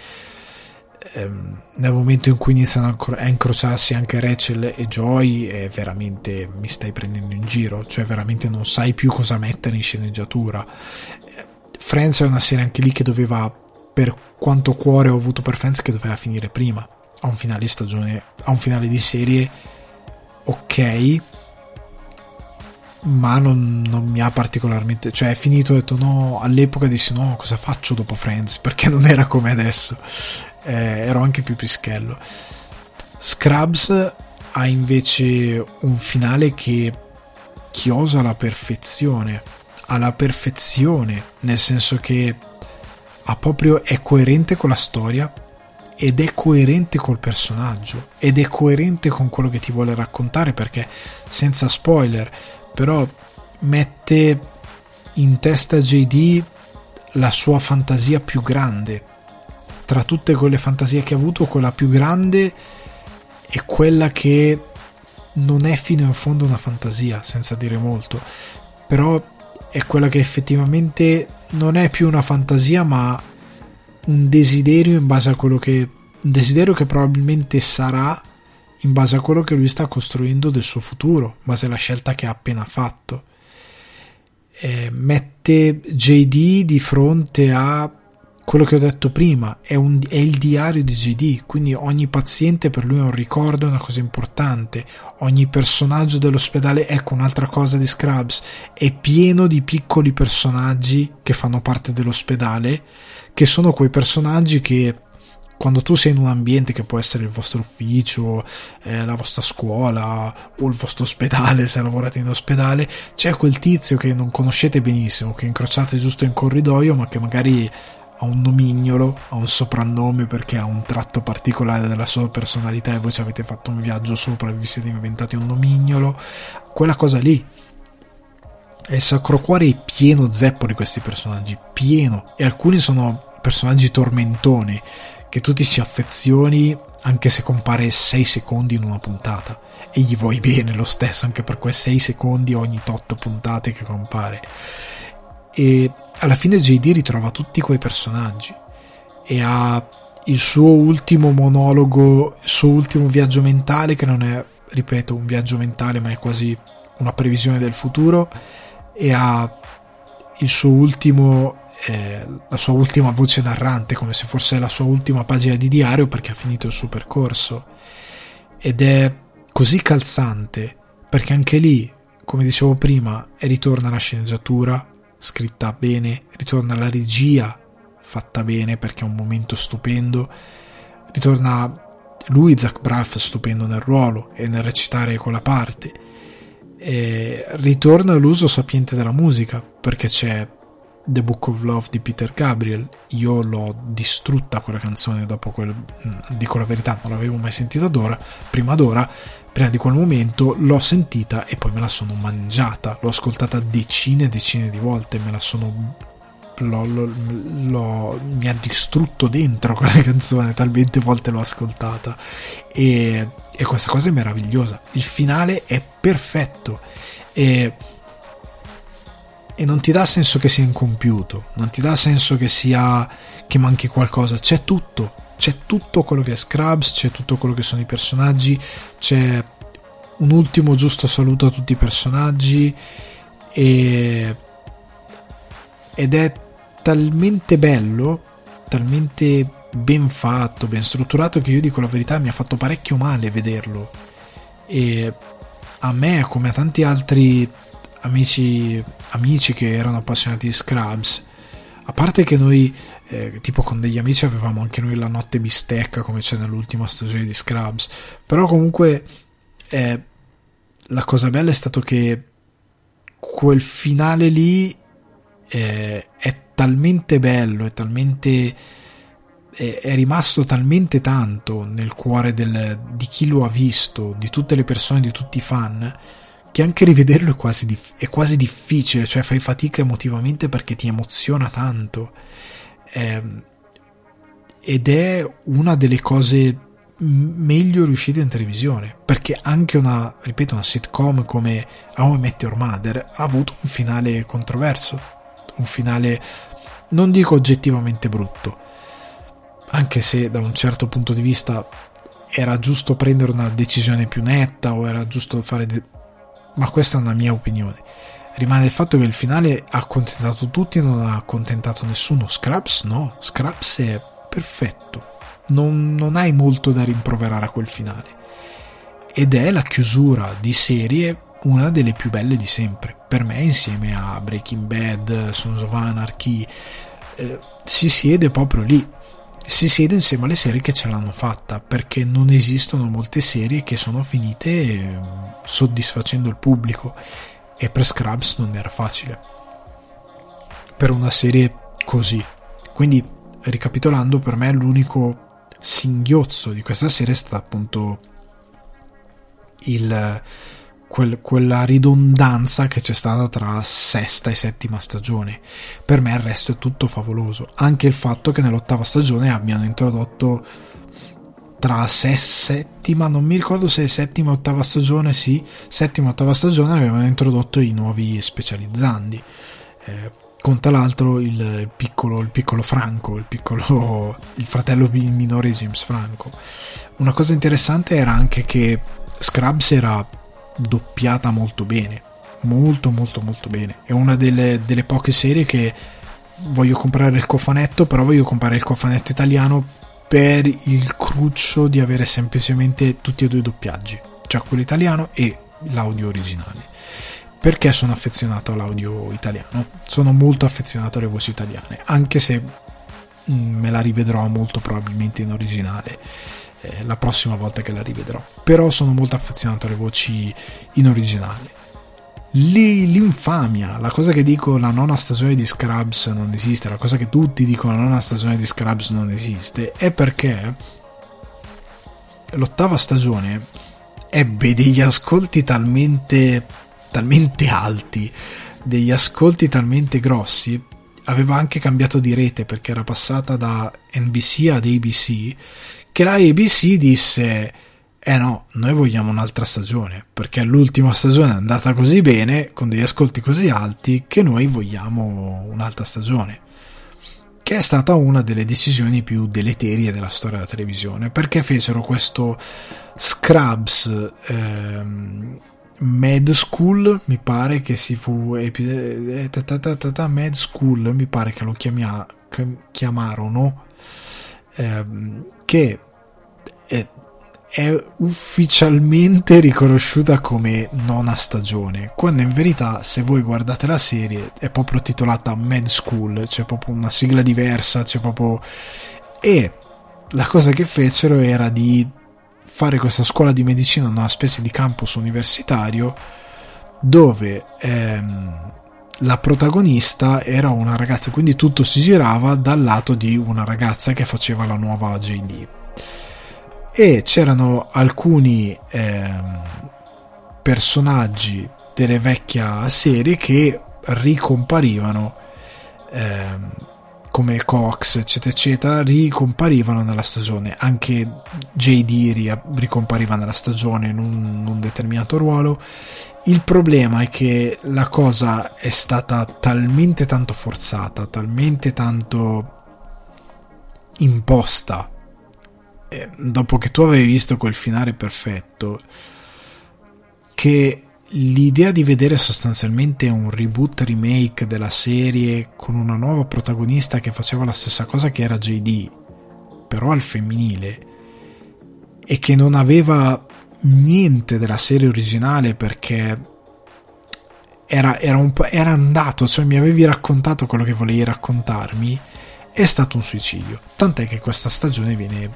Ehm, nel momento in cui iniziano a incrociarsi anche Rachel e Joy, è veramente mi stai prendendo in giro, cioè veramente non sai più cosa mettere in sceneggiatura. Friends è una serie anche lì che doveva, per quanto cuore ho avuto per Friends, che doveva finire prima. A un finale di stagione, a un finale di serie ok, ma non, non, mi ha particolarmente cioè è finito ho detto no all'epoca dissi no cosa faccio dopo Friends perché non era come adesso eh, ero anche più pischello Scrubs ha invece un finale che chiosa alla perfezione alla perfezione nel senso che ha proprio è coerente con la storia ed è coerente col personaggio ed è coerente con quello che ti vuole raccontare perché senza spoiler però mette in testa JD la sua fantasia più grande. Tra tutte quelle fantasie che ha avuto, quella più grande è quella che non è fino in fondo una fantasia, senza dire molto, però è quella che effettivamente non è più una fantasia, ma un desiderio in base a quello che un desiderio che probabilmente sarà in base a quello che lui sta costruendo del suo futuro, in base alla scelta che ha appena fatto. Eh, mette JD di fronte a quello che ho detto prima, è, un, è, il diario di JD, quindi ogni paziente per lui è un ricordo, è una cosa importante, ogni personaggio dell'ospedale, ecco un'altra cosa di Scrubs, è pieno di piccoli personaggi che fanno parte dell'ospedale, che sono quei personaggi che quando tu sei in un ambiente che può essere il vostro ufficio, eh, la vostra scuola o il vostro ospedale, se lavorate in ospedale, c'è quel tizio che non conoscete benissimo, che incrociate giusto in corridoio, ma che magari ha un nomignolo, ha un soprannome perché ha un tratto particolare della sua personalità e voi ci avete fatto un viaggio sopra e vi siete inventati un nomignolo, quella cosa lì. E il Sacro Cuore è pieno zeppo di questi personaggi, pieno, e alcuni sono personaggi tormentoni che tu ti ci affezioni anche se compare 6 secondi in una puntata. E gli vuoi bene lo stesso anche per quei 6 secondi ogni tot puntate che compare. E alla fine JD ritrova tutti quei personaggi e ha il suo ultimo monologo il suo ultimo viaggio mentale che non è ripeto un viaggio mentale ma è quasi una previsione del futuro e ha il suo ultimo eh, la sua ultima voce narrante, come se fosse la sua ultima pagina di diario perché ha finito il suo percorso. Ed è così calzante perché anche lì, come dicevo prima, ritorna la sceneggiatura scritta bene, ritorna la regia fatta bene perché è un momento stupendo, ritorna lui, Zach Braff, stupendo nel ruolo e nel recitare quella parte. E ritorna l'uso sapiente della musica perché c'è The Book of Love di Peter Gabriel. Io l'ho distrutta quella canzone dopo quel. Dico la verità, non l'avevo mai sentita d'ora, prima d'ora. Prima di quel momento l'ho sentita e poi me la sono mangiata. L'ho ascoltata decine e decine di volte. Me la sono. L'ho, l'ho, l'ho, mi ha distrutto dentro quella canzone, talmente volte l'ho ascoltata. E, e questa cosa è meravigliosa. Il finale è perfetto. E e non ti dà senso che sia incompiuto, non ti dà senso che sia che manchi qualcosa, c'è tutto, c'è tutto quello che è Scrubs, c'è tutto quello che sono i personaggi, c'è un ultimo giusto saluto a tutti i personaggi e... ed è talmente bello, talmente ben fatto, ben strutturato che io dico la verità mi ha fatto parecchio male vederlo. E a me come a tanti altri amici, amici che erano appassionati di Scrubs a parte che noi eh, tipo con degli amici avevamo anche noi la notte bistecca come c'è nell'ultima stagione di Scrubs però comunque eh, la cosa bella è stato che quel finale lì eh, è talmente bello, è talmente è, rimasto talmente tanto nel cuore del, di chi lo ha visto, di tutte le persone, di tutti i fan, che anche rivederlo è quasi, è quasi difficile, cioè fai fatica emotivamente perché ti emoziona tanto. Eh, ed è una delle cose meglio riuscite in televisione perché anche una ripeto una sitcom come How I Met Your Mother ha avuto un finale controverso un finale non dico oggettivamente brutto anche se da un certo punto di vista era giusto prendere una decisione più netta o era giusto fare de- ma questa è una mia opinione rimane il fatto che il finale ha accontentato tutti e non ha accontentato nessuno Scraps no Scraps è perfetto non, non hai molto da rimproverare a quel finale. Ed è la chiusura di serie una delle più belle di sempre. Per me, insieme a Breaking Bad, Sons of Anarchy, eh, si siede proprio lì. Si siede insieme alle serie che ce l'hanno fatta, perché non esistono molte serie che sono finite eh, soddisfacendo il pubblico. E per Scrubs non era facile. Per una serie così. Quindi, ricapitolando, per me l'unico singhiozzo di questa serie è stata appunto il, quel, quella ridondanza che c'è stata tra sesta e settima stagione. Per me il resto è tutto favoloso. Anche il fatto che nell'ottava stagione abbiano introdotto tra se settima, non mi ricordo se settima o ottava stagione, sì, settima o ottava stagione avevano introdotto i nuovi specializzandi. Eh, con tra l'altro il piccolo, il piccolo Franco, il, piccolo, il fratello minore James Franco. Una cosa interessante era anche che Scrubs era doppiata molto bene, molto molto molto bene. È una delle, delle poche serie che voglio comprare il cofanetto, però voglio comprare il cofanetto italiano per il cruccio di avere semplicemente tutti e due i doppiaggi, cioè quello italiano e l'audio originale perché sono affezionato all'audio italiano. Sono molto affezionato alle voci italiane, anche se mm, me la rivedrò molto probabilmente in originale eh, la prossima volta che la rivedrò. Però sono molto affezionato alle voci in originale. L'infamia, la cosa che dico la nona stagione di Scrubs non esiste, la cosa che tutti dicono la nona stagione di Scrubs non esiste, è perché l'ottava stagione ebbe degli ascolti talmente talmente alti, degli ascolti talmente grossi, aveva anche cambiato di rete perché era passata da NBC ad ABC, che la ABC disse eh no, noi vogliamo un'altra stagione, perché l'ultima stagione è andata così bene, con degli ascolti così alti, che noi vogliamo un'altra stagione. Che è stata una delle decisioni più deleterie della storia della televisione, perché fecero questo Scrubs ehm, Mad School mi pare che si fu eh, Mad School mi pare che lo chiamia, chiamarono ehm, che è, ufficialmente riconosciuta come nona stagione quando in verità se voi guardate la serie è proprio titolata Mad School c'è proprio una sigla diversa c'è proprio e la cosa che fecero era di fare questa scuola di medicina in una specie di campus universitario dove ehm, la protagonista era una ragazza, quindi tutto si girava dal lato di una ragazza che faceva la nuova JD. E c'erano alcuni ehm, personaggi delle vecchie serie che ricomparivano ehm, come Cox, eccetera, eccetera, ricomparivano nella stagione. Anche JD ricompariva nella stagione in un, in un determinato ruolo. Il problema è che la cosa è stata talmente tanto forzata, talmente tanto imposta. E dopo che tu avevi visto quel finale perfetto, che l'idea di vedere sostanzialmente un reboot remake della serie con una nuova protagonista che faceva la stessa cosa che era JD, però al femminile, e che non aveva niente della serie originale perché era, era, un era andato, cioè mi avevi raccontato quello che volevi raccontarmi, è stato un suicidio. Tant'è che questa stagione viene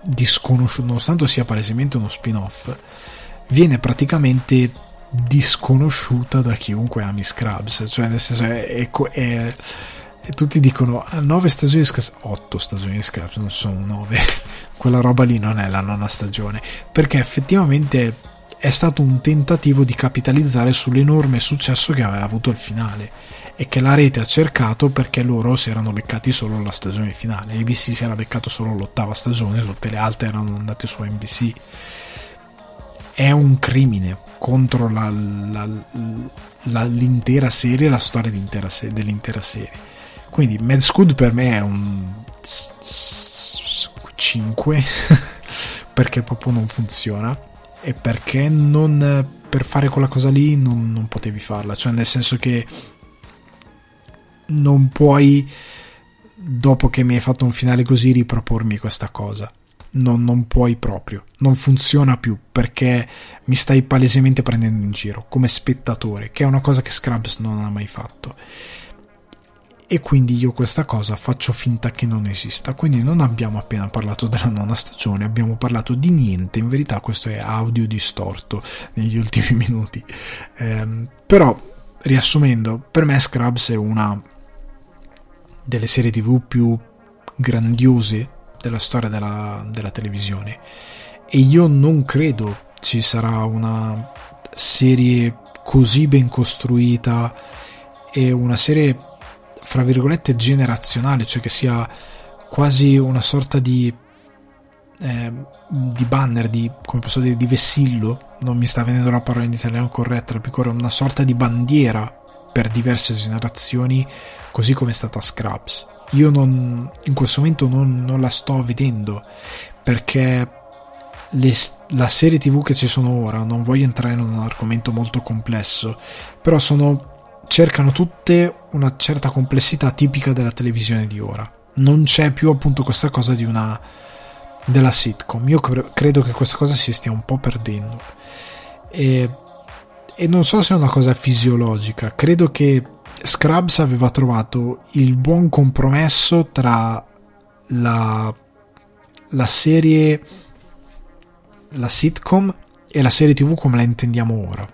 disconosciuta, nonostante sia palesemente uno spin-off, viene praticamente disconosciuta da chiunque ami Scrubs, cioè nel senso è, è, è tutti dicono 9 ah, stagioni di Scrubs, 8 stagioni di Scrubs, non sono 9, quella roba lì non è la nona stagione, perché effettivamente è stato un tentativo di capitalizzare sull'enorme successo che aveva avuto il finale e che la rete ha cercato perché loro si erano beccati solo la stagione finale, ABC si era beccato solo l'ottava stagione, tutte le altre erano andate su NBC. È un crimine contro la, la, la, l'intera serie, la storia se- dell'intera serie. Quindi Mad Scud per me è un 5 perché proprio non funziona e perché non per fare quella cosa lì non, non potevi farla, cioè nel senso che non puoi dopo che mi hai fatto un finale così ripropormi questa cosa non, non, puoi proprio, non funziona più perché mi stai palesemente prendendo in giro come spettatore, che è una cosa che Scrubs non ha mai fatto. E quindi io questa cosa faccio finta che non esista. Quindi non abbiamo appena parlato della nona stagione, abbiamo parlato di niente. In verità, questo è audio distorto negli ultimi minuti. Eh, però, riassumendo, per me Scrubs è una delle serie tv più grandiose della storia della, della televisione. E io non credo ci sarà una serie così ben costruita e una serie fra virgolette generazionale, cioè che sia quasi una sorta di, eh, di banner, di, come posso dire, di vessillo, non mi sta venendo la parola in italiano corretta, più corretta, una sorta di bandiera per diverse generazioni, così come è stata Scraps io non, in questo momento non, non la sto vedendo perché le, la serie tv che ci sono ora, non voglio entrare in un argomento molto complesso, però sono, cercano tutte una certa complessità tipica della televisione di ora. Non c'è più appunto questa cosa di una della sitcom. Io credo che questa cosa si stia un po' perdendo. E, e non so se è una cosa fisiologica, credo che Scrubs aveva trovato il buon compromesso tra la, la serie, la sitcom e la serie tv come la intendiamo ora.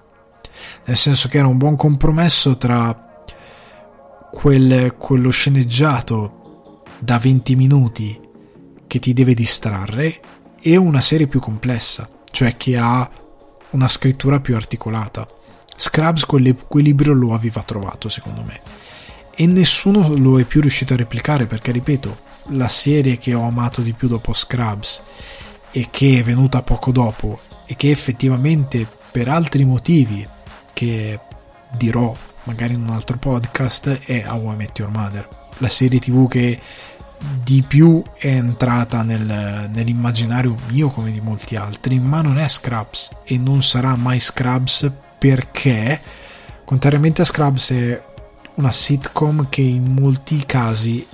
Nel senso che era un buon compromesso tra quel, quello sceneggiato da 20 minuti che ti deve distrarre e una serie più complessa, cioè che ha una scrittura più articolata. Scrubs quell'equilibrio lo aveva trovato secondo me. E nessuno lo è più riuscito a replicare perché ripeto la serie che ho amato di più dopo Scrubs e che è venuta poco dopo e che effettivamente per altri motivi che dirò magari in un altro podcast è How I Met Your Mother. La serie tv che di più è entrata nel, nell'immaginario mio come di molti altri ma non è Scrubs e non sarà mai Scrubs perché contrariamente a Scrubs è una sitcom che in molti casi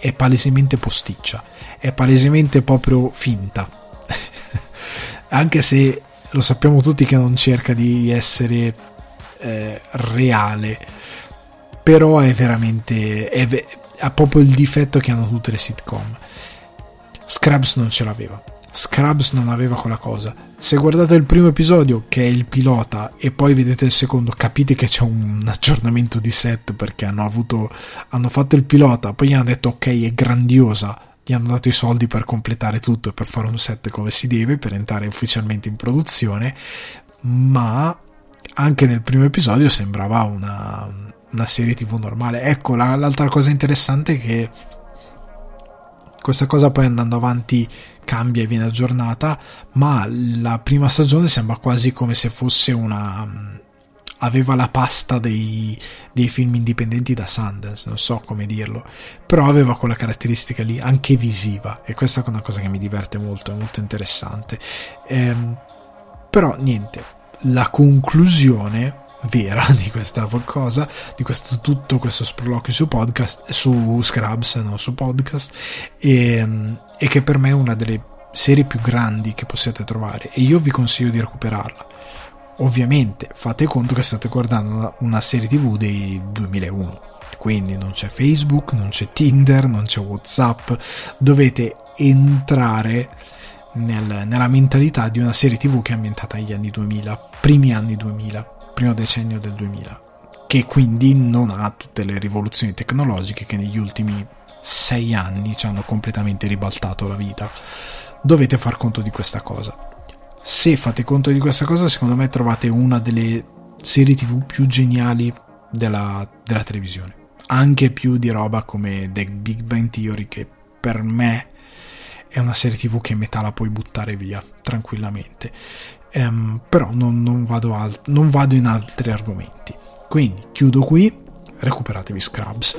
è palesemente posticcia, è palesemente proprio finta. Anche se lo sappiamo tutti che non cerca di essere eh, reale, però è veramente è, ha proprio il difetto che hanno tutte le sitcom. Scrubs non ce l'aveva. Scrubs non aveva quella cosa. Se guardate il primo episodio, che è il pilota, e poi vedete il secondo, capite che c'è un aggiornamento di set perché hanno avuto. hanno fatto il pilota, poi gli hanno detto ok, è grandiosa. Gli hanno dato i soldi per completare tutto e per fare un set come si deve, per entrare ufficialmente in produzione. Ma anche nel primo episodio sembrava una, una serie tv normale. Ecco, la, l'altra cosa interessante è che questa cosa poi andando avanti cambia e viene aggiornata, ma la prima stagione sembra quasi come se fosse una aveva la pasta dei, dei, film indipendenti da Sundance, non so come dirlo, però aveva quella caratteristica lì, anche visiva, e questa è una cosa che mi diverte molto, è molto interessante. Ehm, però niente, la conclusione vera di questa cosa, di questo tutto questo sproloquio su podcast, su Scrubs, non su podcast, e, ehm, e che per me è una delle serie più grandi che possiate trovare e io vi consiglio di recuperarla. Ovviamente fate conto che state guardando una serie tv del 2001, quindi non c'è Facebook, non c'è Tinder, non c'è Whatsapp, dovete entrare nel, nella mentalità di una serie tv che è ambientata negli anni 2000, primi anni 2000, primo decennio del 2000, che quindi non ha tutte le rivoluzioni tecnologiche che negli ultimi sei anni ci hanno completamente ribaltato la vita. Dovete far conto di questa cosa se fate conto di questa cosa, secondo me trovate una delle serie tv più geniali della, della televisione. Anche più di roba come The Big Bang Theory, che per me è una serie tv che metà la puoi buttare via tranquillamente. Um, però non, non, vado al, non vado in altri argomenti. Quindi chiudo qui, recuperatevi Scrubs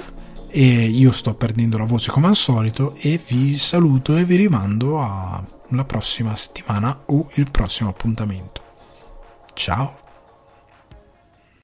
e io sto perdendo la voce come al solito e vi saluto e vi rimando a la prossima settimana o il prossimo appuntamento. Ciao!